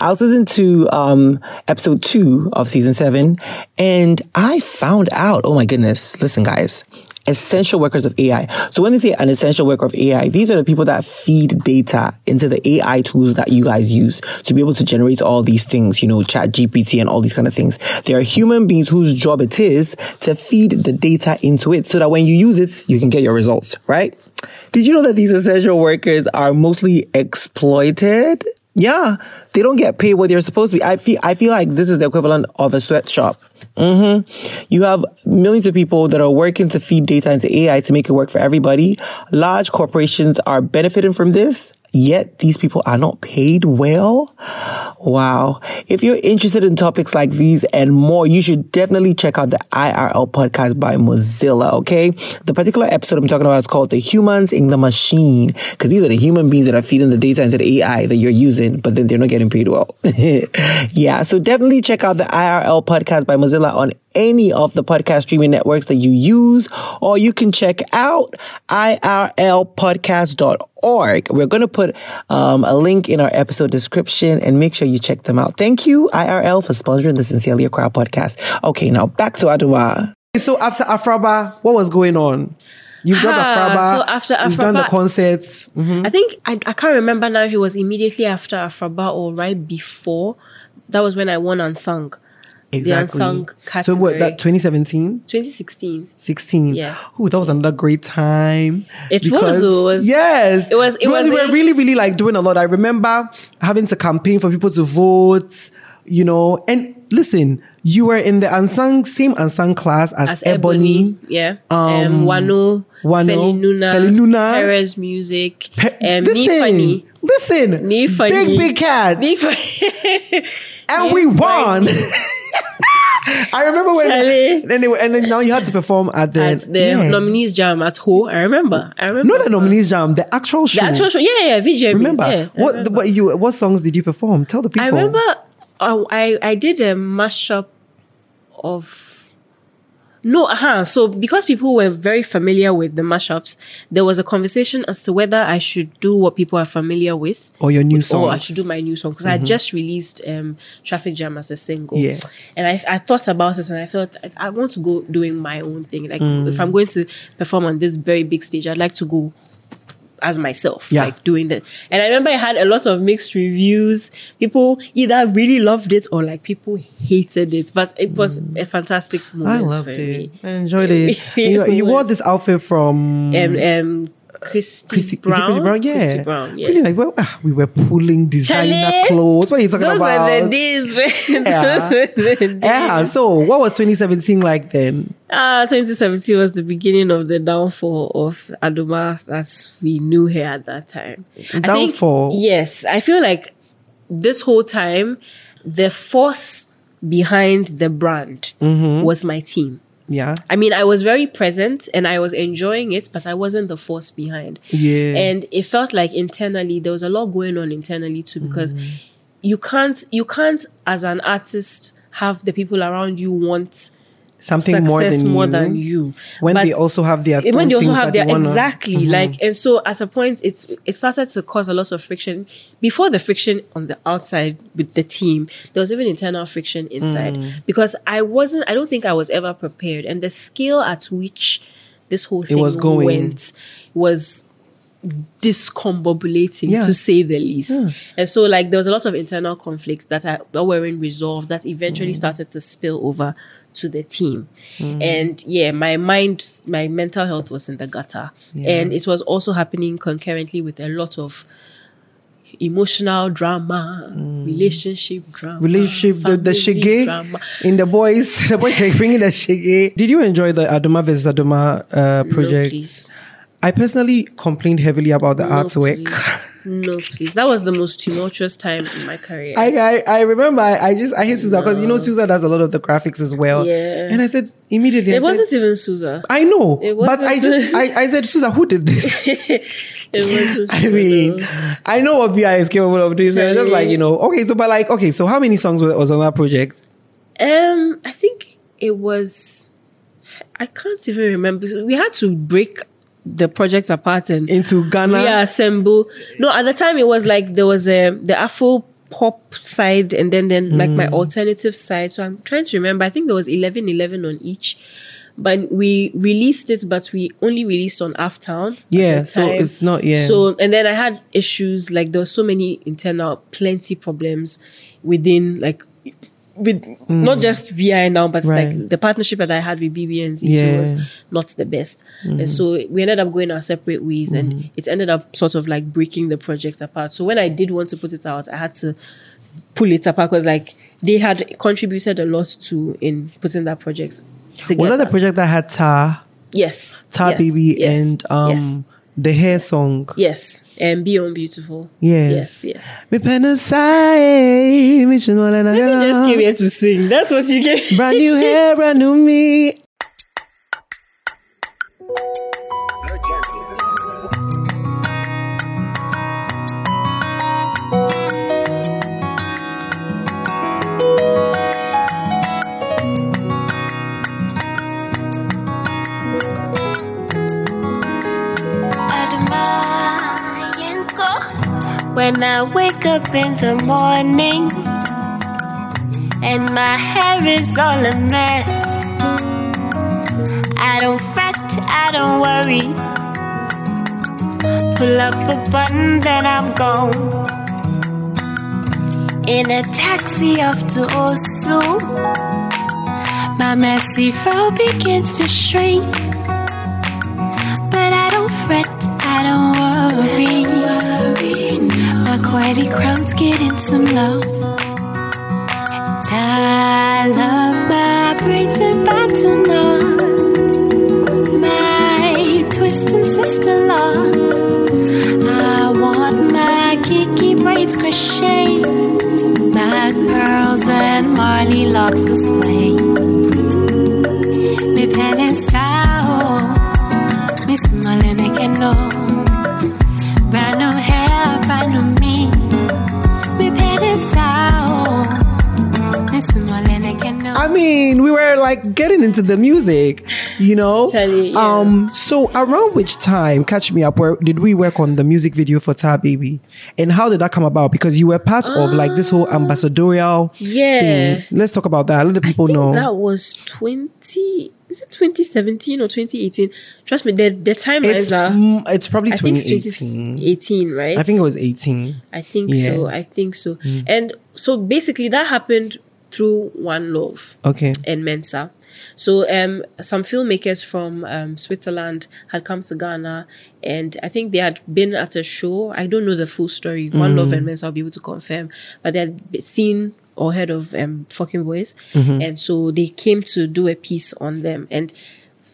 I was listening to, um, episode two of season seven and I found out, oh my goodness, listen guys, essential workers of AI. So when they say an essential worker of AI, these are the people that feed data into the AI tools that you guys use to be able to generate all these things, you know, chat GPT and all these kind of things. They are human beings whose job it is to feed the data into it so that when you use it, you can get your results, right? Did you know that these essential workers are mostly exploited? Yeah, they don't get paid what they're supposed to be. I feel I feel like this is the equivalent of a sweatshop. hmm You have millions of people that are working to feed data into AI to make it work for everybody. Large corporations are benefiting from this. Yet these people are not paid well. Wow. If you're interested in topics like these and more, you should definitely check out the IRL podcast by Mozilla. Okay. The particular episode I'm talking about is called the humans in the machine. Cause these are the human beings that are feeding the data into the AI that you're using, but then they're not getting paid well. yeah. So definitely check out the IRL podcast by Mozilla on any of the podcast streaming networks that you use, or you can check out irlpodcast.org. We're going to put um, a link in our episode description and make sure you check them out. Thank you, IRL, for sponsoring the Sincerely Accra podcast. Okay, now back to Adomaa. so after Afraba, what was going on? You've done Afraba. so after You've done the Afraba- concerts. Mhm. I think I, I can't remember now if it was immediately after Afraba or right before. That was when I won Unsung. Exactly. unsung category. So what? That 2017, 2016. 16. Yeah. Oh, that was another great time. It was, it was- Yes. it was- it Because was we were really, really like doing a lot. I remember having to campaign for people to vote. You know, and listen, you were in the unsung same unsung class as, As Ebony. Ebony, yeah. Um, Um, Wano, Wano, Felinuna, Felinuna. Perez Music, Pe- um, listen, Nifani. listen, Nifani. big big cat, Nifani. and we won. I remember when, Charlie. and, they, were- and then now you had to perform at the, At the yeah. nominees jam at Ho. I remember. I remember. not the nominees jam, the actual show. The actual show. Yeah, yeah, VJ. Remember yeah, what? remember. What you? What songs did you perform? Tell the people. I remember uh, I I did a mashup of no, uh-huh. So because people were very familiar with the mashups, there was a conversation as to whether I should do what people are familiar with. Or your new song. Or I should do my new song because I Mhm. just released um, Traffic Jam as a single. Yeah. And I, I thought about it and I felt I, I want to go doing my own thing. Like Mm. if I'm going to perform on this very big stage, I'd like to go as myself, Yeah. like doing that. And I remember I had a lot of mixed reviews. People either really loved it or like people hated it. But it was a fantastic I loved for it. me. I enjoyed it. you, you wore this outfit from Um, um, Christy, Christy, Brown. Christy Brown. Yeah, Christy Brown. Yes. Feeling like well, ah, we were pulling designer Charlie, clothes. What are you talking those about? were the days. When, Yeah. those were the days. yeah. So, what was 2017 like then? Ah, 2017 was the beginning of the downfall of Adomaa as we knew her at that time. I think- Downfall? yes. I feel like this whole time, the force behind the brand Mm-hmm. was my team. Yeah. I mean, I was very present and I was enjoying it, but I wasn't the force behind. Yeah. And it felt like internally there was a lot going on internally too because Mm. you can't you can't as an artist have the people around you want Something more than more you. than you. When But they also have their when they also have their exactly Mhm. like and so at a point it's it started to cause a lot of friction before the friction on the outside with the team there was even internal friction inside Mm. because i wasn't i don't think i was ever prepared and the scale at which this whole thing was going. went was discombobulating Yeah. to say the least Yeah. and so like there was a lot of internal conflicts that, are, that weren't resolved that eventually Mm. started to spill over to the team Mm. and yeah my mind my mental health was in the gutter Yeah. and it was also happening concurrently with a lot of emotional drama relationship drama relationship, the, the shige drama. in the boys, the boys are bringing the shige. Did you enjoy the Adomaa versus Adomaa uh, project? please. I personally complained heavily about the No, artwork. no please that was the most tumultuous time in my career I, I I remember I, I just I hate Susan because you know Susan does a lot of the graphics as well. Yeah. And I said immediately. It said, wasn't even Susa. I know, It but I just I, I said Susan, who did this? it was I mean, I know what VI is capable of doing. So it's just like you know, okay. So but like okay, so how many songs was on that project? Um, I think it was. I can't even remember. We had to break the project apart and into Ghana. reassemble. No, at the time it was like there was a the Afro pop side and then then like my Mm. alternative side. So I'm trying to remember. I think there was 11, 11 on each. But we released it, but we only released on Aftown. Yeah, so it's not- yeah. So and then I had issues like there were so many internal, plenty problems within like with not just VI now, but Mm. Right. like the partnership that I had with BBNZ Yeah. was not the best. Mhm. And so we ended up going our separate ways Mm-hmm. and it ended up sort of like breaking the project apart. So when I did want to put it out, I had to pull it apart because like they had contributed a lot to in putting that project together. Was that the project that had Tar, yes. Tar yes, Baby, yes, and um yes. The hair song? Yes. And Be On Beautiful. Yes. Yes, yes. Me pen aside, me should know that I Let me just came here to sing. That's what you get. Brand new hair, brand new me. When I wake up in the morning and my hair is all a mess, I don't fret, I don't worry. Pull up a button, then I'm gone. In a taxi off to Osu, My messy fro begins to shrink. My coily crown's getting some love. I love my braids and knots, my twist and sister locks. I want my kiki braids crocheted, my pearls and Marley locks this way. I mean, we were like getting into the music, you know. Um. So around which time, catch me up, where did we work on the music video for Tar Baby, and how did that come about? Because you were part of like this whole ambassadorial Yeah. thing. Let's talk about that. Let the people know. That was 20, is it 2017 or 2018? Trust me, the, the time It's, is, uh, mm, it's probably I it's 2018. 2018, right? I think it was 18. I think Yeah. so. I think so. Mm. And so basically that happened through Wanlov Okay. and Mensa. So um, some filmmakers from um, Switzerland had come to Ghana, and I think they had been at a show. I don't know the full story. One Mm. Love and Mensa, I'll be able to confirm, but they had seen or heard of um, FOKN Bois, Mhm. and so they came to do a piece on them. And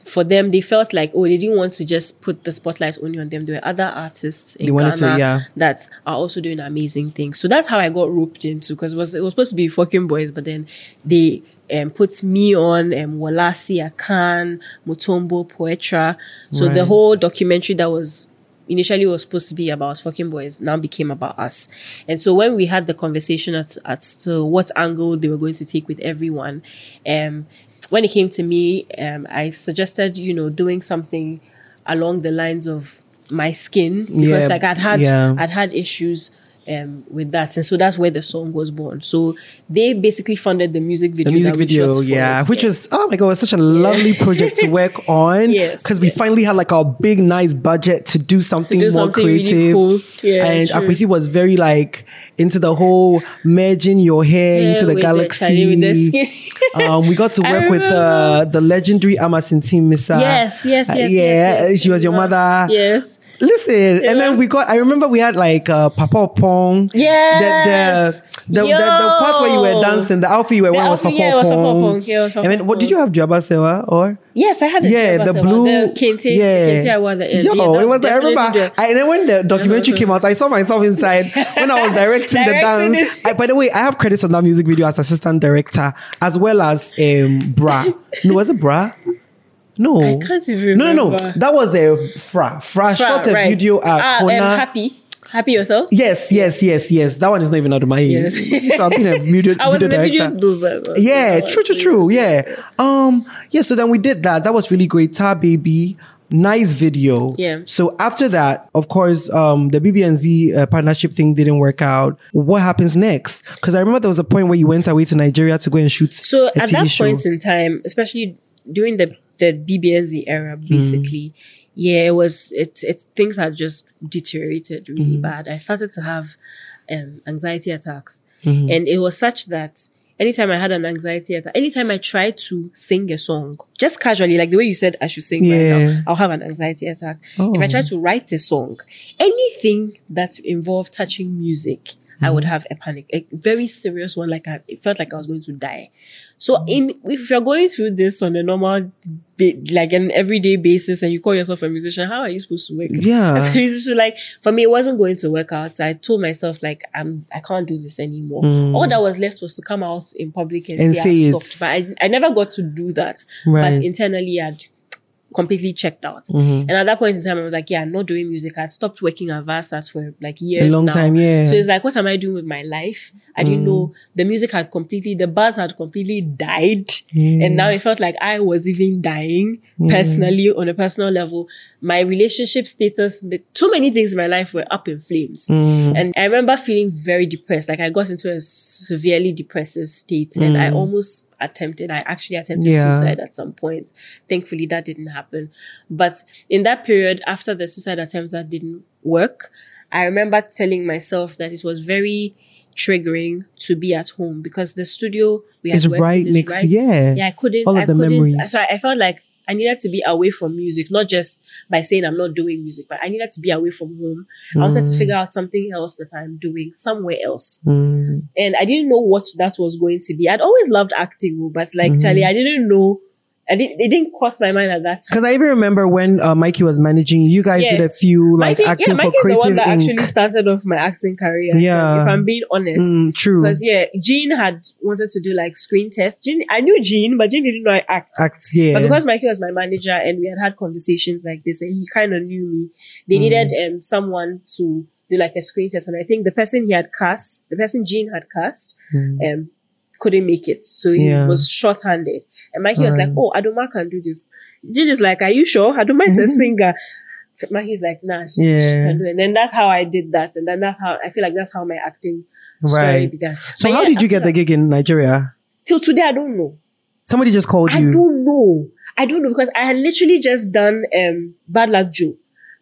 for them, they felt like oh, they didn't want to just put the spotlight only on them. There were other artists in They wanted to, Ghana yeah. that are also doing amazing things. So that's how I got roped into because it was it was supposed to be FOKN Bois, but then they um, put me on um, Worlasi Akan, Mutombo, Poetra. So the whole documentary that was initially was supposed to be about FOKN Bois now became about us. And so when we had the conversation at at to what angle they were going to take with everyone, um, when it came to me, um, I suggested you know doing something along the lines of my skin because Yeah, like I'd had yeah. I'd had issues um, with that, and so that's where the song was born. So they basically funded the music video. The music video, yeah, which was oh my god, it was such a lovely project to work on. Yes, because we finally had like a big, nice budget to do something do more something really creative. cool. Yeah, and true. Akwesi was very like into the whole merging your hair Yeah, into the with the Charlie with the galaxy. um, we got to work with uh, the legendary Amasin Team Missa. Yes, yes, Uh, yes, yeah, yes, yes. she was your mother. Yes. Listen, and then we got. I remember we had like uh, Papa Pong. Yes. The the, the, the, the part where you were dancing, the outfit you were wearing was Papa yeah, it was Papa Pong. Pong. Yeah, was and then what did you have Jabba Sewa or? Yes, I had yeah, the Jabba blue, the kente, yeah. the kente I wore the Yo, yeah, it was. I remember, the- I, and then when the documentary came out, I saw myself inside when I was directing the dance. I, by the way, I have credits on that music video as assistant director, as well as um, Bra. No, was it Bra? No, I can't even no, no, no. That was a Fra. Fra, shot a right. video at Ah, um, happy, happy yourself. Yes, yes, yes, yes. That one is not even out of my ear. Yes. so I've been a video, I was video in video. director. but- but- Yeah, true, true, true. Yeah. Um, yeah, so then we did that. That was really great. Tar Baby. Nice video. Yeah. So after that, of course, um, the BBNZ uh, partnership thing didn't work out. What happens next? Because I remember there was a point where you went away to Nigeria to go and shoot. So a at that show. point in time, especially during the the BBNZ era, Mm. basically, yeah, it was it it things had just deteriorated really Mhm. bad. I started to have um, anxiety attacks, Mhm. and it was such that anytime I had an anxiety attack, anytime I tried to sing a song, just casually, like the way you said I should sing right now, I'll have an anxiety attack. If I Oh. try to write a song, anything that involved touching music, I would have a panic, a very serious one. Like I, it felt like I was going to die. So in if you're going through this on a normal, like an everyday basis, and you call yourself a musician, how are you supposed to work? Yeah. As a musician, like for me, it wasn't going to work out. So I told myself like I'm, I can't do this anymore. Mm. All that was left was to come out in public and, And say, say I it. stopped. But I, I never got to do that. Right. But internally, I'd completely checked out. Mhm. And at that point in time, I was like, yeah, I'm not doing music. I'd stopped working at Viasat for like years. A long now. time, yeah. So it's like, what am I doing with my life? I didn't Mm. know the music had completely, the buzz had completely died. Yeah. And now it felt like I was even dying Yeah. personally on a personal level. My relationship status, but too many things in my life were up in flames. Mm. And I remember feeling very depressed. Like I got into a severely depressive state and I Mm. almost attempted, I actually attempted Yeah. suicide at some point. Thankfully, that didn't happen. But in that period, after the suicide attempts that didn't work, I remember telling myself that it was very triggering to be at home because the studio we had It's right is next to- yeah. yeah I couldn't All of I the couldn't memories. so I felt like I needed to be away from music not just by saying I'm not doing music but I needed to be away from home I wanted to Mm. figure out something else that I'm doing somewhere else Mm. and I didn't know what that was going to be I'd always loved acting but like Mhm. Charlie I didn't know I didn't, it didn't cross my mind at that time Because I even remember when uh, Mikey was managing you, guys Yeah. did a few like Mikey, acting yeah, for Mikey's the one that Inc. actually started off my acting career. Yeah. If I'm being honest. Mm, true. Because yeah, Jean had wanted to do like screen tests. Jean, I knew Jean, but Jean didn't know I act. Act, yeah. But because Mikey was my manager and we had had conversations like this and he kind of knew me, they Mm. needed um, someone to do like a screen test. And I think the person he had cast, the person Jean had cast, Mm. um, couldn't make it. So he Yeah. was short-handed. And Mikey was like, oh, Adomaa can do this. Jean is like, are you sure? Adomaa is a singer. Mikey's like, nah, she, she can do it. And then that's how I did that. And then that's how, I feel like that's how my acting story Right. began. So But how yeah, did you get the gig in Nigeria? Till today, I don't know. Somebody just called I you. I don't know. I don't know because I had literally just done um Bad Luck Joe.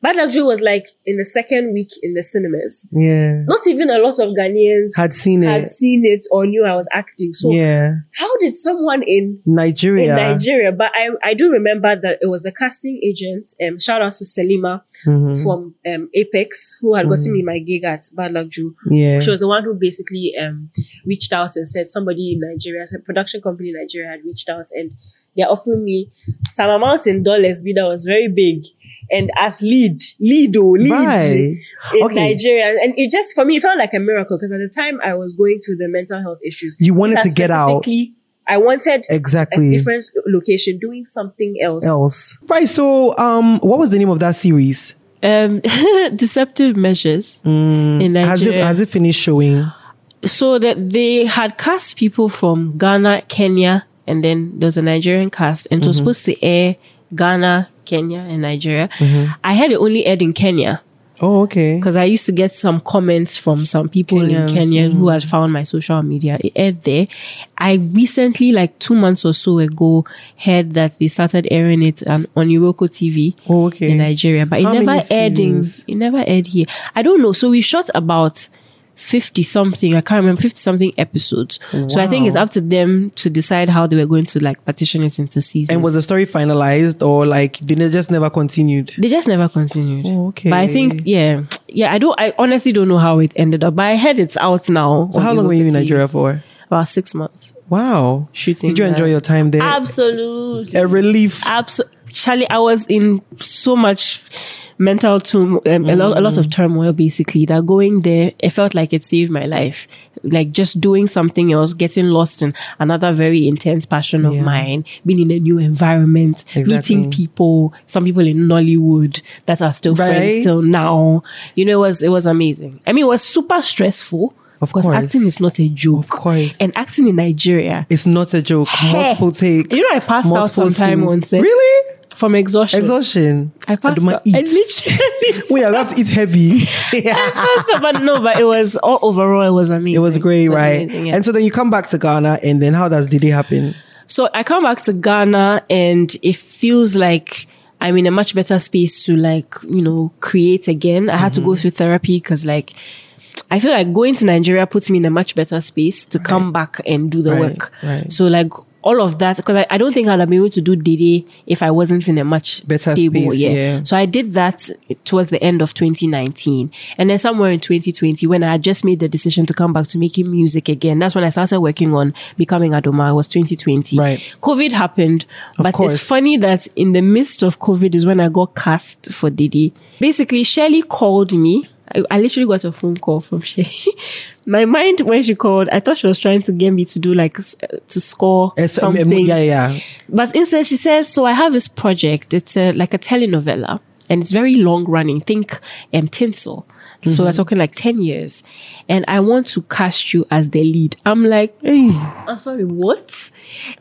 Bad Luck Joe was like in the second week in the cinemas. Yeah. Not even a lot of Ghanaians Had seen had it. seen it or knew I was acting. So yeah. how did someone in Nigeria. in Nigeria? But I I do remember that it was the casting agent. Um, shout out to Selima Mhm. from um Apex who had gotten Mhm. me my gig at Bad Luck Joe. Yeah. She was the one who basically um reached out and said somebody in Nigeria, a production company in Nigeria had reached out and they're offering me some amount in dollars, but that was very big. And as lead, lead, oh, lead Right. in Okay. Nigeria. And it just, for me, it felt like a miracle because at the time I was going through the mental health issues. You wanted to get out. I wanted Exactly. a different location, doing something else. else. Right. So, um, what was the name of that series? Um, deceptive measures in Nigeria. Has it has it finished showing? so that they had cast people from Ghana, Kenya, and then there was a Nigerian cast, and it was Mhm. supposed to air Ghana, Kenya, and Nigeria. Mhm. I had it only aired in Kenya. Oh, okay. Because I used to get some comments from some people Kenyans, in Kenya who mm. had found my social media. It aired there. I recently, like two months or so ago, heard that they started airing it on, on Iroko TV Oh, okay. in Nigeria, but it How never aired in. It never aired here. I don't know. So we shot about. 50 something, I can't remember, 50 something episodes. So I think it's up to them to decide how they were going to like partition it into seasons. And was the story finalized or like did it just never continued? They just never continued. Oh, okay. But I think, yeah, yeah, I don't, I honestly don't know how it ended up, but I heard it's out now. So how long were you in. Nigeria for? About six months. Wow. Shooting. Did you enjoy that. your time there? Absolutely. A relief. Absolutely. Charlie, I was in so much mental turmoil, um, a, lot, a lot Mm. of turmoil basically that going there, it felt like it saved my life. Like just doing something else, getting lost in another very intense passion of Yeah. mine, being in a new environment, Exactly. meeting people, some people in Nollywood that are still Right. friends till now. You know, it was, it was amazing. I mean, it was super stressful. Of because course. acting is not a joke. Of course. And acting in Nigeria. It's not a joke. Multiple takes. You know, I passed out sometime scenes. once. eh? Really? From exhaustion. Exhaustion. I passed out. I literally Wait, I have to eat heavy. I passed out, but no, but it was all overall, it was amazing. It was great, It was right? amazing, yeah. And so then you come back to Ghana, and then how does the day happen? So I come back to Ghana and it feels like I'm in a much better space to like, you know, create again. I had to go Mm-hmm. through therapy because like, I feel like going to Nigeria puts me in a much better space to come back and do the Right, work. right. So like all of that, because I, I don't think I'd have been able to do Dede if I wasn't in a much Better stable, space, yeah. yeah. So I did that towards the end of 2019. And then somewhere in 2020, when I had just made the decision to come back to making music again, that's when I started working on becoming Adomaa. It was 2020. Right. COVID happened. Of but course. it's funny that in the midst of COVID is when I got cast for Dede. Basically, Shelly called me. I, I literally got a phone call from Shelly. My mind, when she called, I thought she was trying to get me to do like, uh, to score It's- um, something. Yeah, yeah. But instead, she says, "So I have this project. It's a, like a telenovela, and it's very long running. Think um, tinsel. So we're Mhm. talking like ten years, and I want to cast you as the lead." I'm like, hey. "I'm sorry, what?"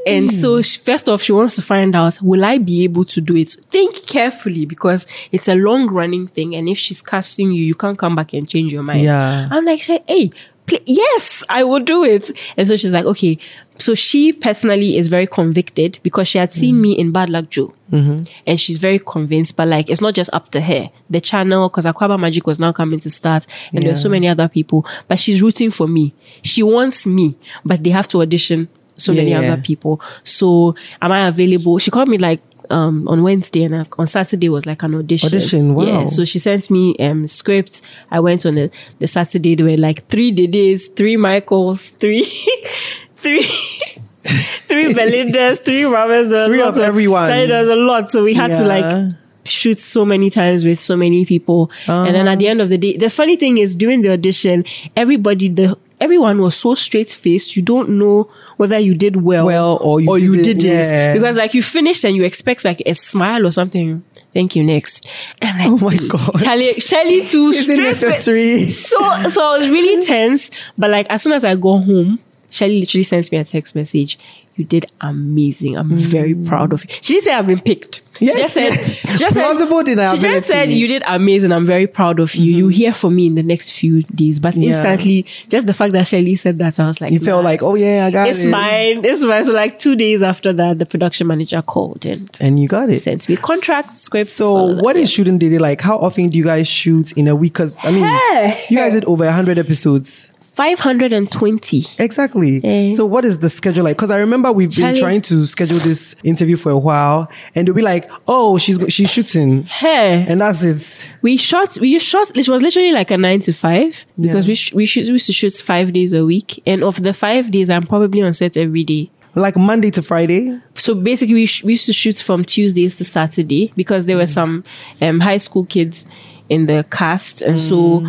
And so she, first off, she wants to find out, will I be able to do it? Think carefully because it's a long running thing, and if she's casting you, you can't come back and change your mind. Yeah. I'm like, "Shay, hey." Pl- yes, I will do it. And so she's like, okay. So she personally is very convicted because she had seen me in Bad Luck Joe. Mm-hmm. And she's very convinced, but like, it's not just up to her. The channel, because Akwaaba Magic was now coming to start, and there's so many other people, but she's rooting for me. She wants me, but they have to audition so Yeah, many yeah. other people. So, am I available? She called me like, um, on Wednesday and on Saturday was like an audition. Audition, wow. Yeah. So she sent me um script. I went on the, the Saturday. There were like three days, three Michaels, three, three, three Belindas, three Mamas. There was Three lots of everyone. Charlie, There was a lot. So we had to like shoot so many times with so many people. And then at the end of the day, the funny thing is during the audition, everybody, the everyone was so straight faced. You don't know whether you did well, Well, or you you didn't, did it yeah. because like you finished and you expect like a smile or something. Thank you. Next. And I'm like, Oh my God. Charlie, Shelly too. Is it fa- necessary? So, so I was really tense. But like as soon as I go home, Shelly literally sends me a text message. You did amazing. I'm very mm. proud of you. She didn't say I've been picked. Yes. She just said, she just Plausible said, she just said you did amazing. I'm very proud of you. You hear from me in the next few days. But Yeah. instantly, just the fact that Shelly said that, I was like, You felt like, oh yeah, I got it's it. mine. It's mine. So like two days after that, the production manager called and And you got it. sent me contract script. So, what is shooting daily like? How often do you guys shoot in a week? Because I mean, Hey. you guys did over hundred episodes. 520? Exactly. Eh. So, what is the schedule like? Because I remember we've been trying to schedule this interview for a while, and they'll be like, "Oh, she's she's shooting," Hey. and that's it. We shot. We shot. It was literally like a nine to five because Yeah. we sh- we, shoot, we used to shoot five days a week, and of the five days, I'm probably on set every day. Like Monday to Friday. So basically, we, sh- we used to shoot from Tuesdays to Saturday because there were mm. some um, high school kids in the cast, and mm. so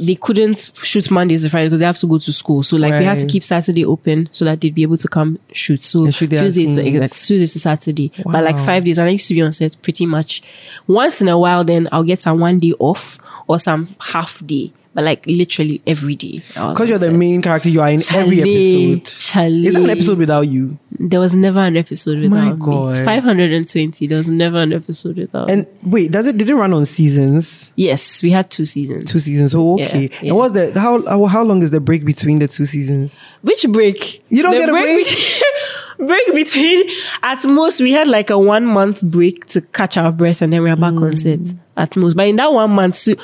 they couldn't shoot Mondays to Friday because they have to go to school. So like we had to keep Saturday open so that they'd be able to come shoot. So And Tuesdays to, like, Tuesdays to Saturday, but like five days. And I used to be on set pretty much once in a while. Then I'll get some one day off or some half day, but like literally every day. Because you're the main character, you are in every episode. Charlie. Is there an episode without you? There was never an episode without me. God. 520. There was never an episode without me. And wait, does it did it run on seasons? Yes, we had two seasons. Two seasons. Oh, okay. yeah. And what's the how how long is the break between the two seasons? Which break? You don't The get a break? be- break between, at most, we had like a one month break to catch our breath and then we are back Hmm. on set at most. But in that one month, so,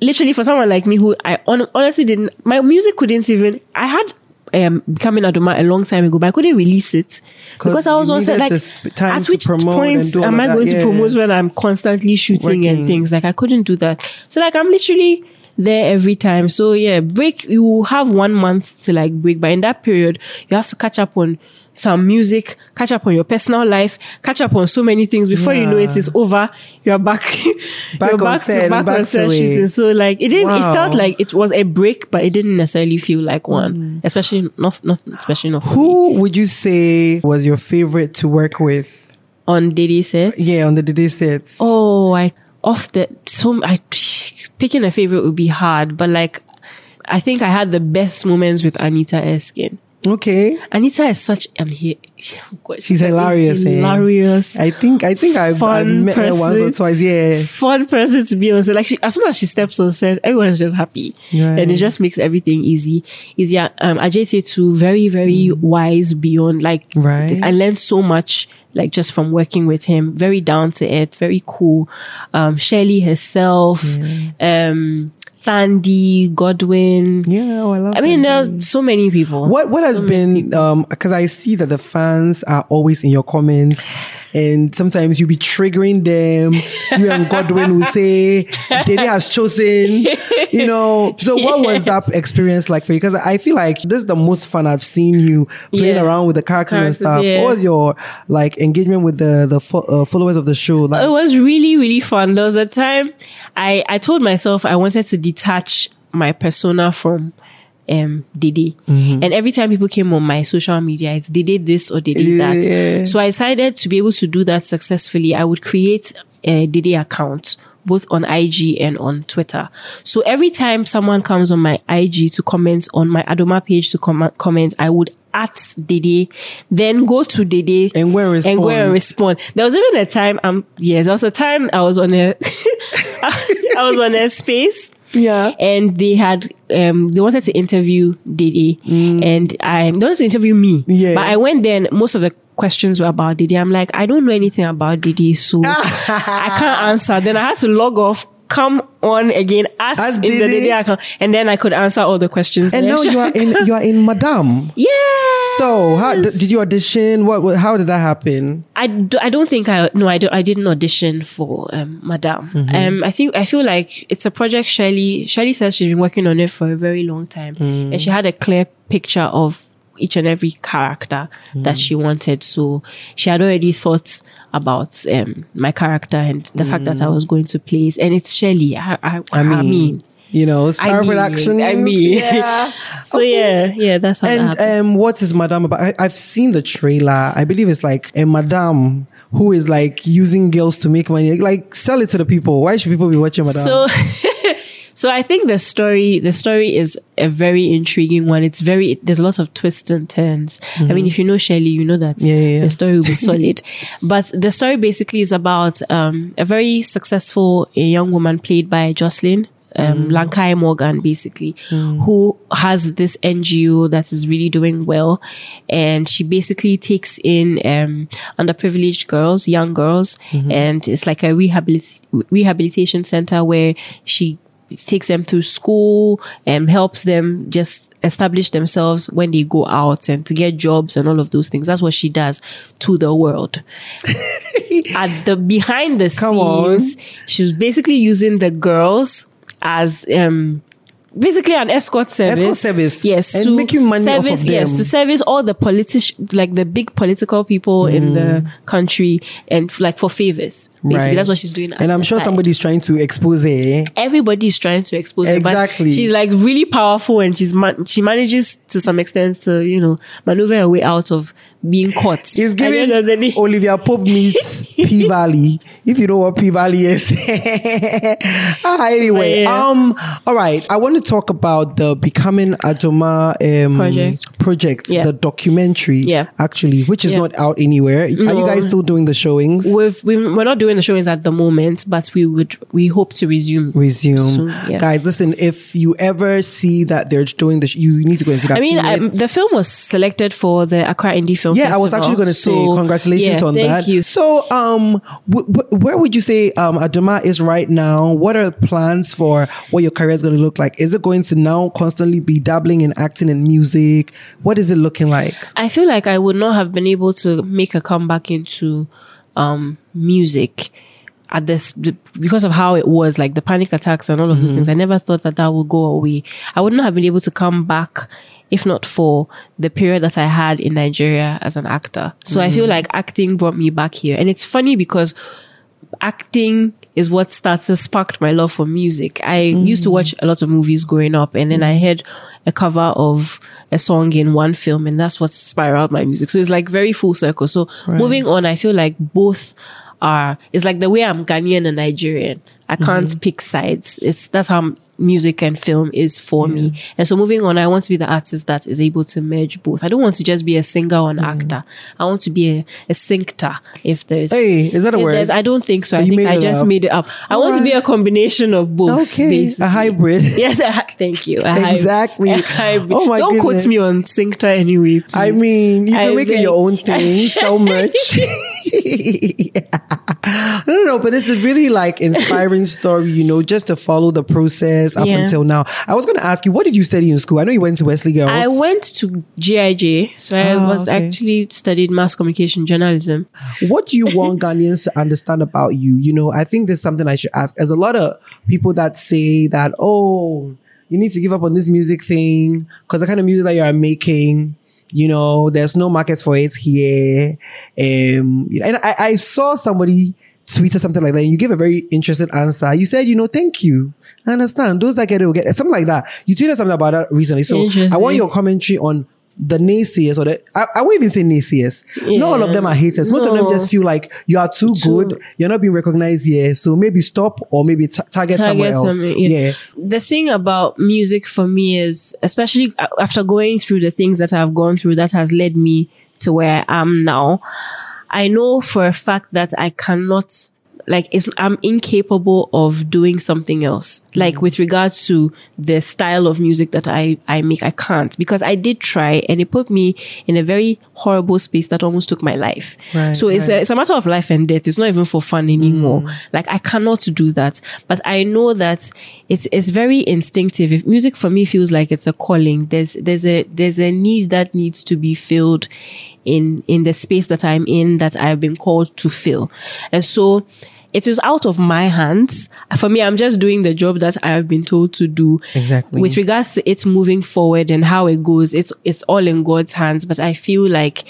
literally for someone like me who I hon- honestly didn't, my music couldn't even, I had um becoming Adomaa a long time ago, but I couldn't release it because I was on set like at which promote point am I going to yeah. promote when I'm constantly shooting Working. and things like I couldn't do that. So like I'm literally there every time. So yeah, break you will have one month to like break, but in that period you have to catch up on some music, catch up on your personal life, catch up on so many things before you know it is over. You're back, Back you're back set, to back back on set. So like it didn't. It felt like it was a break, but it didn't necessarily feel like one. Mm. Especially not not especially not for me. Who would you say was your favorite to work with? on Dede set. Yeah, on the Dede sets. Oh, I off the so I picking a favorite would be hard, but like I think I had the best moments with Anita Erskine. Okay. Anita is such an he, God, She's hilarious. eh? hilarious, I think I think I've, I've met her once or twice. Yeah. fun person to be on set. Like she, as soon as she steps on set, everyone's just happy, Right. and it just makes everything easy. Easier. Um, Ajay too, very very wise beyond. Like Mm. Right. I learned so much. Like just from working with him, very down to earth, very cool. Um, Shirley herself, um, Thandi, Godwin. Yeah, oh, I love I mean, there are so many people. What what has So many been um because I see that the fans are always in your comments and sometimes you'll be triggering them. You and Godwin will say Dede has chosen, you know. So what was that experience like for you? Because I feel like this is the most fun I've seen you playing Yeah. around with the characters, Characters, and stuff. yeah. What was your like engagement with the the fo- uh, followers of the show? Like It was really, really fun. There was a time I, I told myself I wanted to detach my persona from um Dede. Mm-hmm. And every time people came on my social media, it's they did this or they did that. So I decided to be able to do that successfully, I would create a Dede account both on IG and on Twitter. So every time someone comes on my IG to comment on my Adomaa page to com- comment, I would at Dede, then go to Dede and go and respond. and go and respond. There was even a time, um, yes, there was a time I was on a, I was on a space Yeah. And they had um they wanted to interview Dede and I they wanted to interview me. Yeah. But I went there and most of the questions were about Dede. I'm like, I don't know anything about Dede, so I can't answer. Then I had to log off, come on again, ask, Ask in the. Dede account, and then I could answer all the questions. And now you are in you are in Madame. Yeah. So how d- did you audition? What, how did that happen? I, do, I don't think I no I don't I didn't audition for um, Madame. Mhm. Um, I think I feel like it's a project. Shirley Shirley says she's been working on it for a very long time, Mm. and she had a clear picture of each and every character that Mm. she wanted. So she had already thought about um, my character and the fact that I Mm. was going to play it, and it's Shirley. I, I, I I mean, mean, you know, Star mean, Productions. I mean, yeah. so yeah, yeah, that's how And happened. um, what is Madame about? I, I've seen the trailer. I believe it's like a Madame who is like using girls to make money. Like sell it to the people. Why should people be watching Madame? So, so I think the story, the story is a very intriguing one. It's very, there's lots of twists and turns. I mean, Mhm. if you know Shelley, you know that Yeah, yeah, yeah. the story will be solid. but the story basically is about um, a very successful young woman played by Jocelyn. Um, Lankai Morgan, basically, who has this NGO that is really doing well, and she basically takes in um, underprivileged girls, young girls, Mhm. and it's like a rehabilit- rehabilitation center where she takes them through school and helps them just establish themselves when they go out and to get jobs and all of those things. That's what she does to the world. At the behind the scenes, she was basically using the girls as um basically an escort service. Escort service. Yes. And to making money off of service, Yes, to service all the politici like the big political people in the country and f- like for favors. Basically, Mm. Right. that's what she's doing. and I'm sure somebody's trying to expose her. everybody's trying to expose her, but Exactly. she's like really powerful and she's ma- she manages to some extent to you know maneuver her way out of being caught. He's giving end of the day- Olivia Pope meets P Valley. If you know what P Valley is. ah, anyway, Yeah. um, all right. I want to talk about the Becoming Adomaa um, Project. project, Yeah. the documentary. Yeah. actually, which is Yeah. not out anywhere. Are you guys still doing the showings? We've, we've, we're not doing the showings at the moment, but we would we hope to resume. Resume, soon, guys. Listen, if you ever see that they're doing the, sh- you need to go and see that. I mean, I've seen it. I, the film was selected for the Accra Indie Film yeah, I was actually going to say congratulations yeah, on thank that. you. So, um, w- w- where would you say um Adomaa is right now? What are the plans for what your career is going to look like? Is it going to now constantly be dabbling in acting and music? What is it looking like? I feel like I would not have been able to make a comeback into um, music at this because of how it was, like the panic attacks and all of those Mhm. things. I never thought that that would go away. I would not have been able to come back if not for the period that I had in Nigeria as an actor. So I feel Mhm. like acting brought me back here, and it's funny because acting is what started sparked my love for music. I used to watch a lot of movies growing up and then I heard a cover of a song in one film and that's what spiraled my music. So it's like very full circle. So Right. moving on, I feel like both are it's like the way I'm Ghanaian and Nigerian. I can't mm-hmm. pick sides. It's that's how music and film is for me. And so moving on, I want to be the artist that is able to merge both. I don't want to just be a singer or an actor. I want to be a, a syncter if there's Hey, is that a word? I don't think so. I you think I just up. made it up. I want to be a combination of both. Okay, basically. a hybrid. Yes, a, thank you. A Exactly. a hybrid. Oh my Don't goodness. quote me on Syncta anyway. Please. I mean, you can I make it your own thing so much. I don't know, but this is really like inspiring story, you know, just to follow the process up Yeah. until now. I was going to ask you, what did you study in school? I know you went to Wesley Girls. I went to GIJ, so I Ah, was okay. actually studied mass communication journalism. what do you want Ghanaians to understand about you? You know, I think there's something I should ask. There's a lot of people that say that, oh, you need to give up on this music thing because the kind of music that you're making, you know, there's no markets for it here. Um, you know, and I, I saw somebody tweeted something like that. And you gave a very interesting answer. You said, you know, thank you. I understand. Those that get it will get it. Something like that. You tweeted something about that recently. So I want your commentary on the naysayers or the I, I won't even say naysayers. Not all of them are haters. Most of them just feel like you are too, good. You're not being recognized here. So maybe stop or maybe ta- target, somewhere else. something, yeah. The thing about music for me is, especially after going through the things that I've gone through, that has led me to where I am now. I know for a fact that I cannot like it's, I'm incapable of doing something else. Like with regards to the style of music that I, I make, I can't because I did try and it put me in a very horrible space that almost took my life. Right, so it's a, it's a matter of life and death. It's not even for fun anymore. Mm. Like I cannot do that. But I know that it's it's very instinctive. If music for me feels like it's a calling, there's there's a there's a need that needs to be filled in in the space that I'm in that I've been called to fill. And so it is out of my hands. For me, I'm just doing the job that I have been told to do. Exactly. With regards to it moving forward and how it goes, it's it's all in God's hands. But I feel like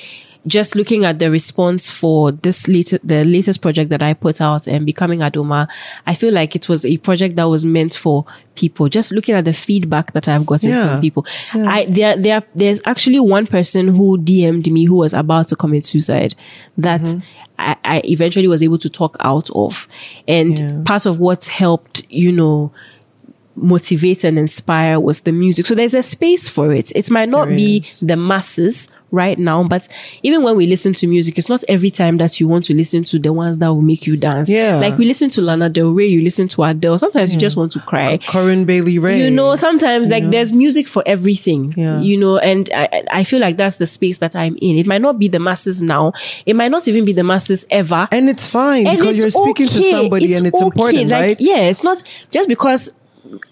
just looking at the response for this latest, the latest project that I put out and becoming Adomaa, I feel like it was a project that was meant for people. Just looking at the feedback that I've gotten Yeah. from people, I there there there's actually one person who DM'd me who was about to commit suicide that. Mm-hmm. I, I eventually was able to talk out of. And part of what helped, you know, motivate and inspire was the music. So there's a space for it. It might not There be the masses right now, but even when we listen to music, it's not every time that you want to listen to the ones that will make you dance. Yeah. Like we listen to Lana Del Rey, you listen to Adele. Sometimes you just want to cry. Corinne Bailey Rae. You know, sometimes like there's music for everything. Yeah. You know, and I, I- feel like that's the space that I'm in. It might not be the masses now. It might not even be the masses ever. And it's fine And because it's you're speaking to okay. somebody and it's okay. important, Like, right? Yeah, it's not just because.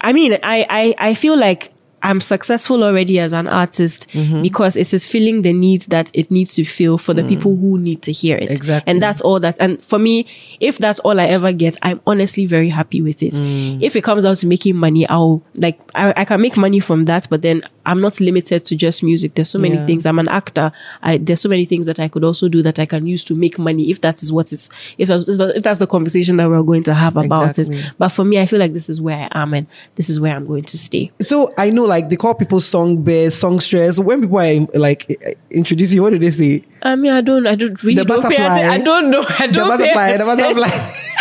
I mean, I I I feel like. I'm successful already as an artist Mm-hmm. because it is filling the needs that it needs to fill for the Mm. people who need to hear it. Exactly. And that's all that. And for me, if that's all I ever get, I'm honestly very happy with it. Mm. If it comes down to making money, I'll like, I, I can make money from that, but then I'm not limited to just music. There's so many Yeah. things. I'm an actor. I, there's so many things that I could also do that I can use to make money if that is what it's, if that's, if that's the conversation that we're going to have about Exactly. it. But for me, I feel like this is where I am and this is where I'm going to stay. So I know, like they call people song bears, songstress. When people are like introduce you, what do they say? I mean, I don't, I don't really The don't pay butterfly. I don't know. I The don't pay butterfly, the butterfly.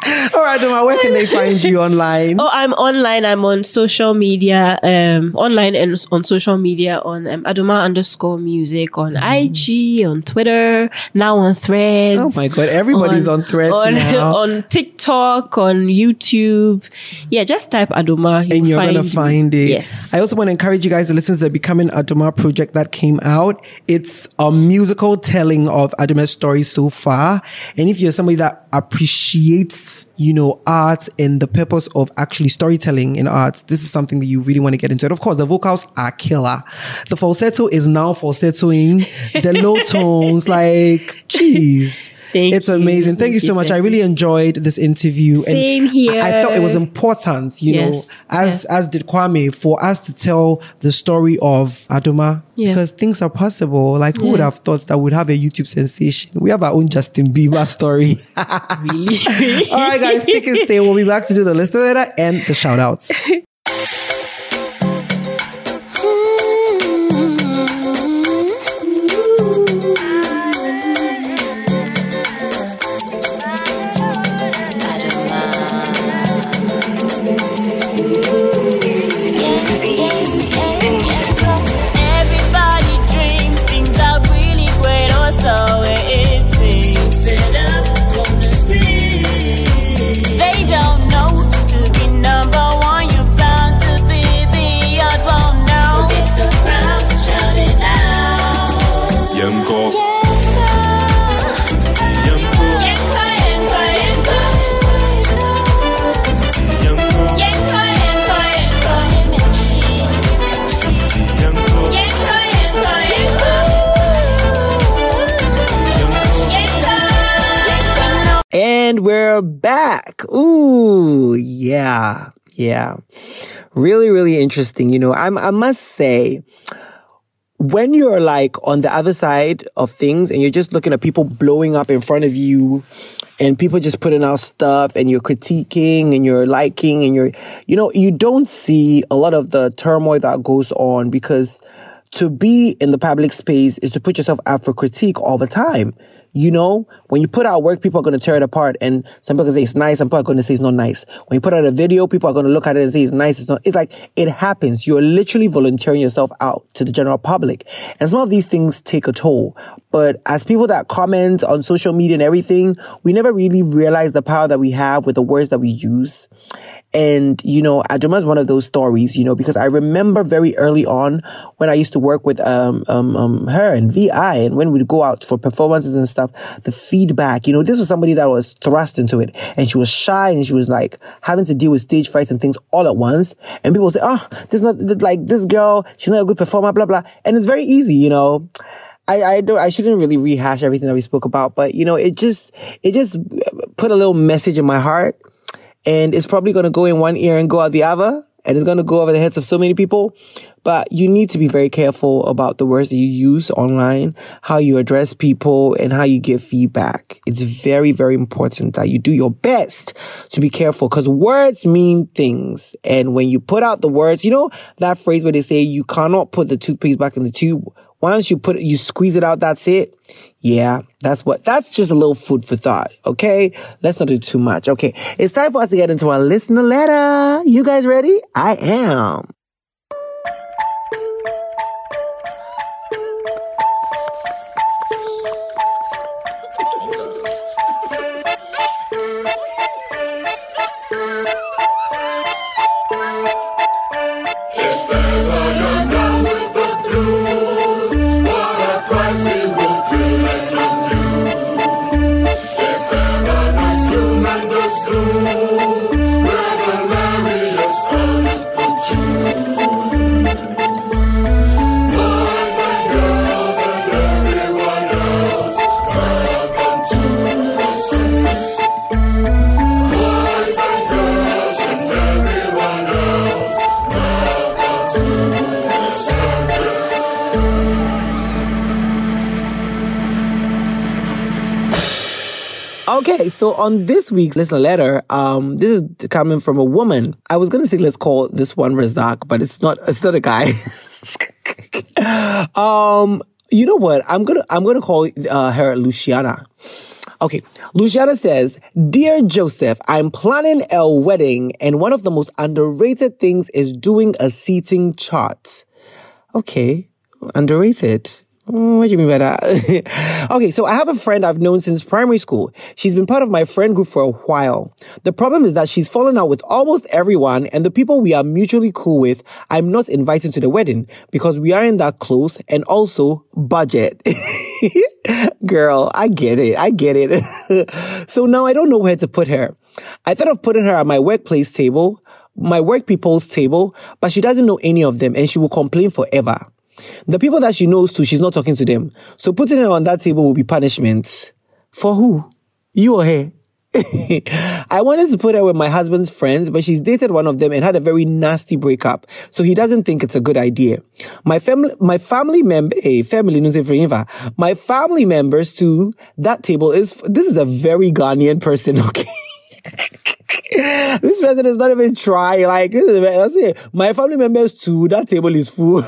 All right, Doma, where can they find you online? Oh, I'm online. I'm on social media, um, online and on social media on um, Adomaa underscore music on IG, on Twitter, now on Threads. Oh my God, everybody's on Threads on, now. on TikTok, on YouTube. Yeah, just type Adomaa. and you'll you're gonna find it. Yes. I also want to encourage you guys to listen to the Becoming Adomaa project that came out. It's a musical telling of Adomaa's story so far. And if you're somebody that appreciates, you know, art and the purpose of actually storytelling in art, this is something that you really want to get into. And of course, the vocals are killer. The falsetto is now falsettoing. The low tones, like, jeez. Thank it's you. amazing. Thank, Thank you so you, much. I really enjoyed this interview. Same and here. I felt it was important, you Yes. know, as as did Kwame, for us to tell the story of Adomaa Yeah. because things are possible. Like who would have thought that we'd have a YouTube sensation? We have our own Justin Bieber story. really? All right, guys, stick and stay. We'll be back to do the listener letter and the shout outs. And we're back. Ooh, yeah, yeah. Really, really interesting. You know, I'm, I must say, when you're like on the other side of things and you're just looking at people blowing up in front of you and people just putting out stuff and you're critiquing and you're liking and you're, you know, you don't see a lot of the turmoil that goes on because to be in the public space is to put yourself out for critique all the time. You know, when you put out work, people are going to tear it apart. And some people say it's nice, some people are going to say it's not nice. When you put out a video, people are going to look at it and say it's nice, it's not. It's like, it happens. You're literally volunteering yourself out to the general public. And some of these things take a toll. But as people that comment on social media and everything, we never really realize the power that we have with the words that we use. And, you know, Adomaa is one of those stories, you know, because I remember very early on when I used to work with, um, um, um, her and VI and when we'd go out for performances and stuff, the feedback, you know, this was somebody that was thrust into it and she was shy and she was like having to deal with stage frights and things all at once. And people say, oh, this is not like this girl, she's not a good performer, blah, blah. And it's very easy, you know. I, I don't, I shouldn't really rehash everything that we spoke about, but you know, it just, it just put a little message in my heart and it's probably going to go in one ear and go out the other and it's going to go over the heads of so many people. But you need to be very careful about the words that you use online, how you address people, and how you give feedback. It's very, very important that you do your best to be careful because words mean things. And when you put out the words, you know that phrase where they say you cannot put the toothpaste back in the tube. Once you put it, you squeeze it out, that's it. Yeah, that's what, that's just a little food for thought. Okay. Let's not do too much. Okay. It's time for us to get into our listener letter. You guys ready? I am. Okay, so on this week's listener letter, um, this is coming from a woman. I was gonna say let's call this one Razak, but it's not. It's not a guy. um, you know what? I'm gonna I'm gonna call uh, her Luciana. Okay, Luciana says, Dear Joseph, I'm planning a wedding, and one of the most underrated things is doing a seating chart. Okay, underrated. Mm, What do you mean by that? okay, so I have a friend I've known since primary school. She's been part of my friend group for a while. The problem is that she's fallen out with almost everyone, and the people we are mutually cool with, I'm not invited to the wedding because we aren't that close, and also budget. Girl, I get it. I get it. so now I don't know where to put her. I thought of putting her at my workplace table, my work people's table, but she doesn't know any of them and she will complain forever. The people that she knows too, she's not talking to them. So putting her on that table will be punishment. For who? You or her? I wanted to put her with my husband's friends, but she's dated one of them and had a very nasty breakup. So he doesn't think it's a good idea. My family, my family member, eh, family, say for my family members too, that table is, this is a very Ghanaian person, okay? this person is not even trying. Like, this is, that's it. My family members too, that table is full.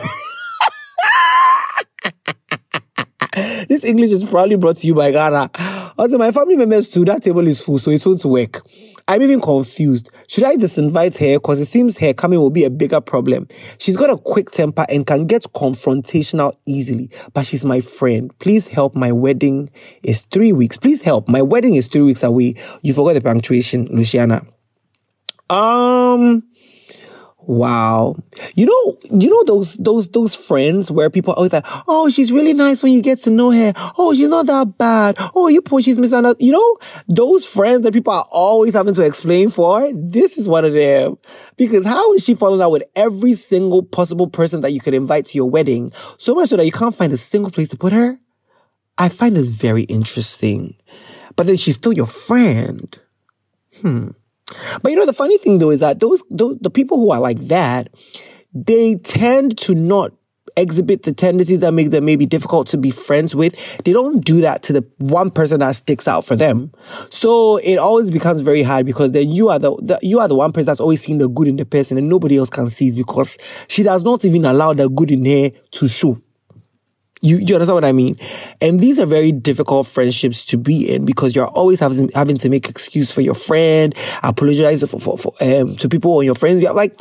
this English is probably brought to you by Ghana. Also, my family members too, that table is full, so it won't work. I'm even confused. Should I disinvite her? Because it seems her coming will be a bigger problem. She's got a quick temper and can get confrontational easily, but she's my friend. Please help. My wedding is three weeks. Please help. My wedding is three weeks away. You forgot the punctuation, Luciana. Um, Wow. You know, you know those, those, those friends where people always like, oh, she's really nice when you get to know her. Oh, she's not that bad. Oh, you poor, she's misunderstood. You know, those friends that people are always having to explain for, this is one of them. Because how is she falling out with every single possible person that you could invite to your wedding? So much so that you can't find a single place to put her? I find this very interesting. But then she's still your friend. Hmm. But you know, the funny thing though is that those, those the people who are like that, they tend to not exhibit the tendencies that make them maybe difficult to be friends with. They don't do that to the one person that sticks out for them. So it always becomes very hard because then you are the, the you are the one person that's always seen the good in the person and nobody else can see it because she does not even allow the good in her to show. You, you understand what I mean? And these are very difficult friendships to be in because you're always having, having to make excuse for your friend, apologize for, for, for um, to people or your friends. You're like,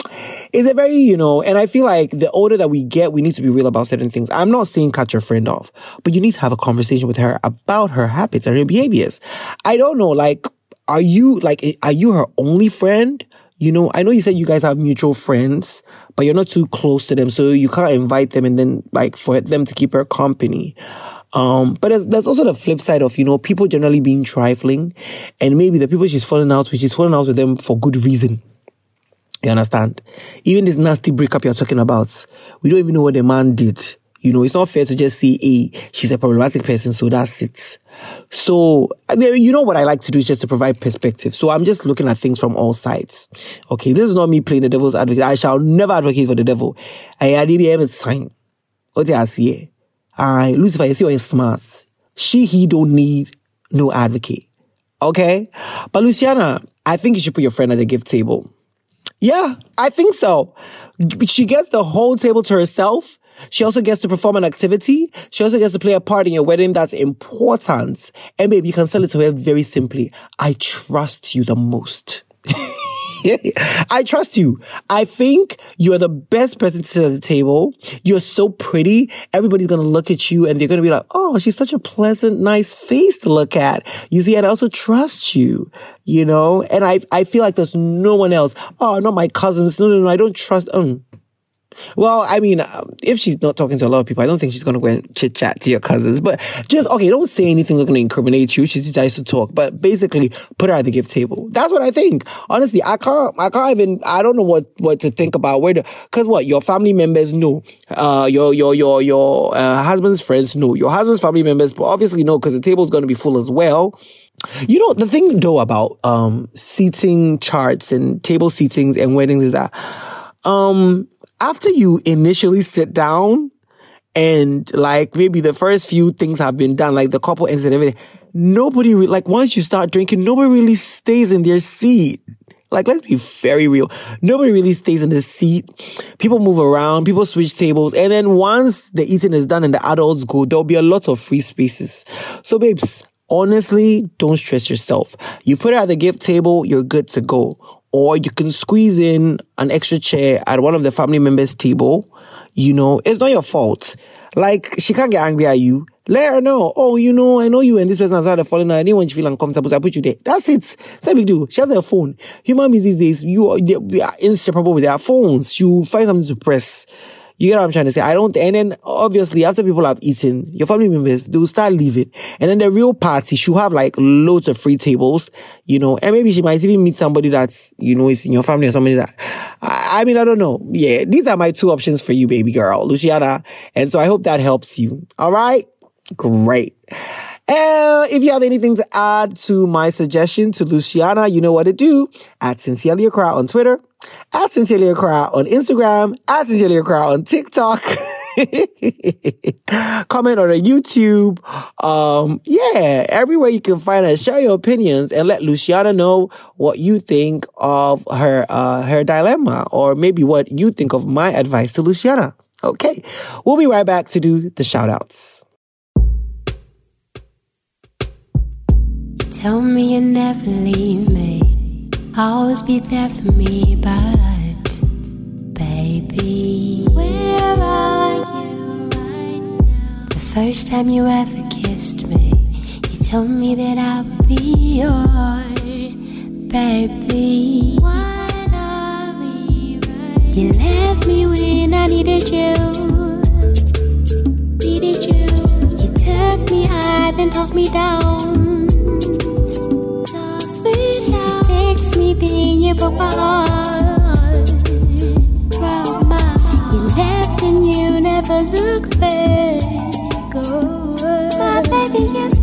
it's a very, you know, and I feel like the older that we get, we need to be real about certain things. I'm not saying cut your friend off, but you need to have a conversation with her about her habits and her behaviors. I don't know, like, are you, like, are you her only friend? You know, I know you said you guys have mutual friends, but you're not too close to them, so you can't invite them and then like for them to keep her company. Um, but there's, there's also the flip side of, you know, people generally being trifling and maybe the people she's falling out with, she's falling out with them for good reason. You understand? Even this nasty breakup you're talking about, we don't even know what the man did. You know, it's not fair to just say, hey, she's a problematic person, so that's it. So, you know what I like to do is just to provide perspective. So I'm just looking at things from all sides. Okay, this is not me playing the devil's advocate. I shall never advocate for the devil. I had a sign. What I see? I Lucifer, you see you're smart. She, he don't need no advocate. Okay? But Luciana, I think you should put your friend at the gift table. Yeah, I think so. She gets the whole table to herself. She also gets to perform an activity. She also gets to play a part in your wedding that's important. And babe, you can sell it to her very simply. I trust you the most. I trust you. I think you're the best person to sit at the table. You're so pretty. Everybody's going to look at you and they're going to be like, oh, she's such a pleasant, nice face to look at. You see, and I also trust you, you know, and I, I feel like there's no one else. Oh, not my cousins. No, no, no. I don't trust. Um, well, I mean, um, if she's not talking to a lot of people, I don't think she's going to go and chit chat to your cousins. But just, okay, don't say anything that's going to incriminate you. She decides to talk. But basically, put her at the gift table. That's what I think. Honestly, I can't, I can't even, I don't know what, what to think about. Where cause what, your family members know. Uh, your, your, your, your, uh, husband's friends know. Your husband's family members but obviously know because the table's going to be full as well. You know, the thing though about, um, seating charts and table seatings and weddings is that, um, after you initially sit down and like maybe the first few things have been done, like the couple ends and everything, nobody, re- like once you start drinking, nobody really stays in their seat. Like, let's be very real. Nobody really stays in the seat. People move around, people switch tables. And then once the eating is done and the adults go, there'll be a lot of free spaces. So babes, honestly, don't stress yourself. You put it at the gift table, you're good to go or you can squeeze in an extra chair at one of the family members' table. You know, it's not your fault. Like, she can't get angry at you. Let her know. Oh, you know, I know you and this person has had a falling out. I didn't want you to feel uncomfortable, so I put you there. That's it. Same big deal. She has her phone. Human beings these days, you are, they are inseparable with their phones. You find something to press. You get what I'm trying to say? I don't, and then obviously after people have eaten, your family members, they will start leaving. And then the real party, she'll have like loads of free tables, you know, and maybe she might even meet somebody that's, you know, is in your family or somebody that, I, I mean, I don't know. Yeah, these are my two options for you, baby girl, Luciana. And so I hope that helps you. All right. Great. Uh, if you have anything to add to my suggestion to Luciana, you know what to do. At Sincerely Accra on Twitter, at Sincerely Accra on Instagram, at Sincerely Accra on TikTok. Comment on a YouTube. Um, yeah, everywhere you can find us. Share your opinions and let Luciana know what you think of her uh, her dilemma, or maybe what you think of my advice to Luciana. Okay, we'll be right back to do the shout outs. Tell me you never leave me. Always be there for me, but baby, where are you right now? The first time you ever kissed me, you told me that I would be your baby. What are we right You left me when I needed you. Needed you. You took me high and tossed me down.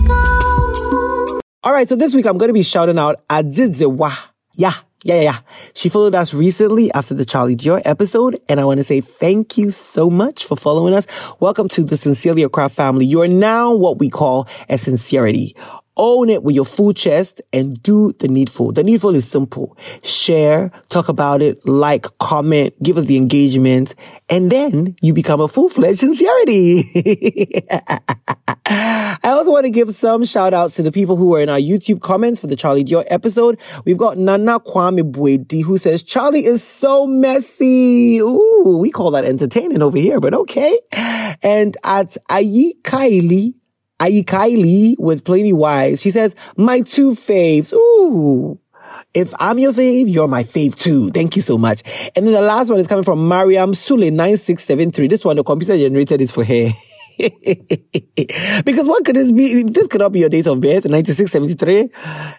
Oh. All right, so this week I'm going to be shouting out Adzidziwa. Yeah, yeah, yeah, yeah. She followed us recently after the Charlie Dior episode, and I want to say thank you so much for following us. Welcome to the Sincerely Accra family. You are now what we call a sincerity Own it with your full chest and do the needful. The needful is simple. Share, talk about it, like, comment, give us the engagement, and then you become a full-fledged sincerity. I also want to give some shout outs to the people who were in our YouTube comments for the Charlie Dior episode. We've got Nana Kwame Buedi who says, Charlie is so messy. Ooh, we call that entertaining over here, but okay. And at Ayi Kylie, Ayi Kylie with Plenty Wise, she says, my two faves. Ooh. If I'm your fave, you're my fave too. Thank you so much. And then the last one is coming from Mariam Sule 9673. This one, the computer generated is for her. because what could this be? This could not be your date of birth, 9673.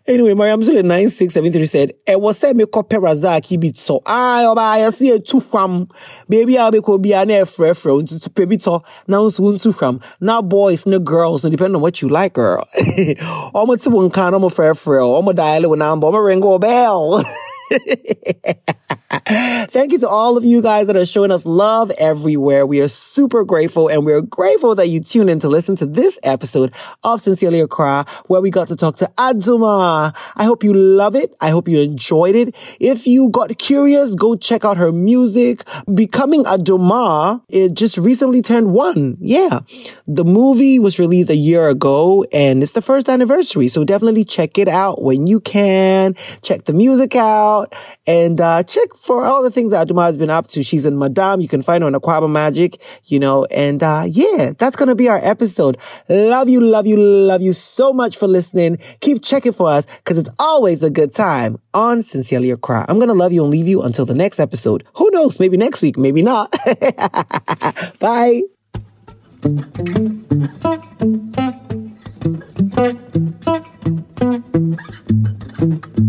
Anyway, Mariam Sule 9673 said, E was say me kope razaki bit so. Ah, oba, I see a two wham. Baby, I'll be be an air to baby to, now soon two wham. Now boys, no girls, no depending on what you like, girl. To one can, omo fre fre, omo dial when I'm, omo ring go bell. Thank you to all of you guys that are showing us love everywhere. We are super grateful and we're grateful that you tuned in to listen to this episode of Sincerely Accra where we got to talk to Adomaa. I hope you love it. I hope you enjoyed it. If you got curious, go check out her music. Becoming Adomaa, it just recently turned one. Yeah. The movie was released a year ago and it's the first anniversary. So definitely check it out when you can. Check the music out and uh, check for all the things that Adomaa has been up to. She's in Madame. You can find her on Akwaaba Magic, you know, and uh, yeah, that's going to be our episode. Love you, love you, love you so much for listening. Keep checking for us because it's always a good time on Sincerely Accra. I'm going to love you and leave you until the next episode. Who knows? Maybe next week, maybe not. Bye. At you,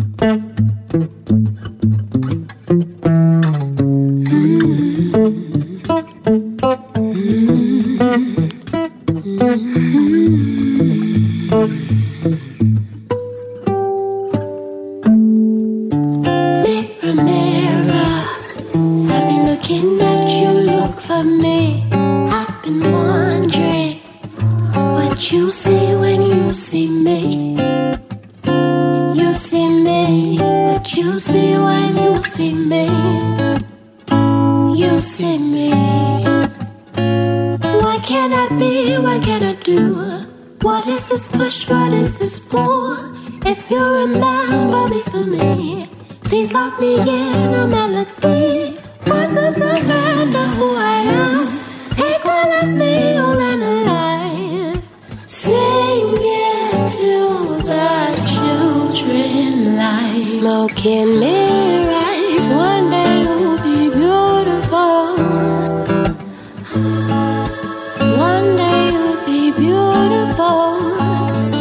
you see when you see me. You see when you see me. You see me. What can I be? What can I do? What is this push? What is this pull? If you remember me for me, please lock me in a melody. Once I surrender who I am, take all of me, smoking mirrors. One day you'll be beautiful. One day you'll be beautiful.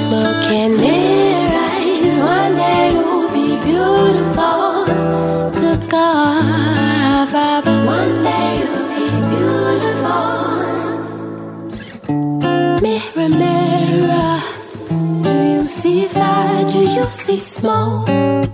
Smoking mirrors. One day you'll be beautiful. To God, Father. One day you'll be beautiful. Mirror, mirror. Do you see fire? Do you see smoke?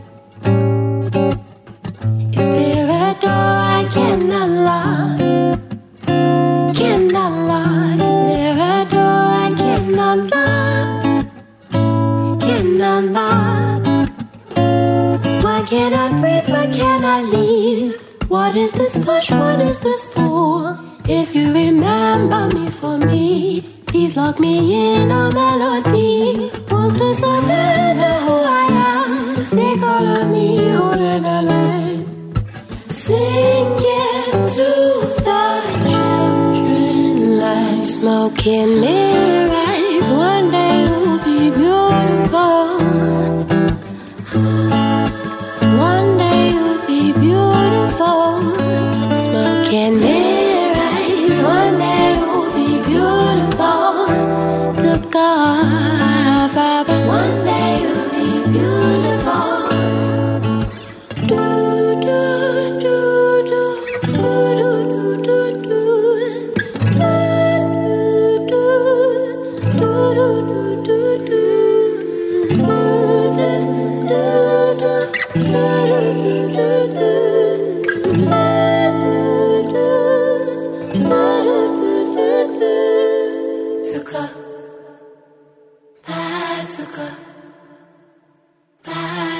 Can't I breathe? Why can't I leave? What is this push? What is this pull? If you remember me for me, please lock me in a melody. Want to surrender who I am? Take all of me, hold it alive. Sing it to the children like smoking mirrors.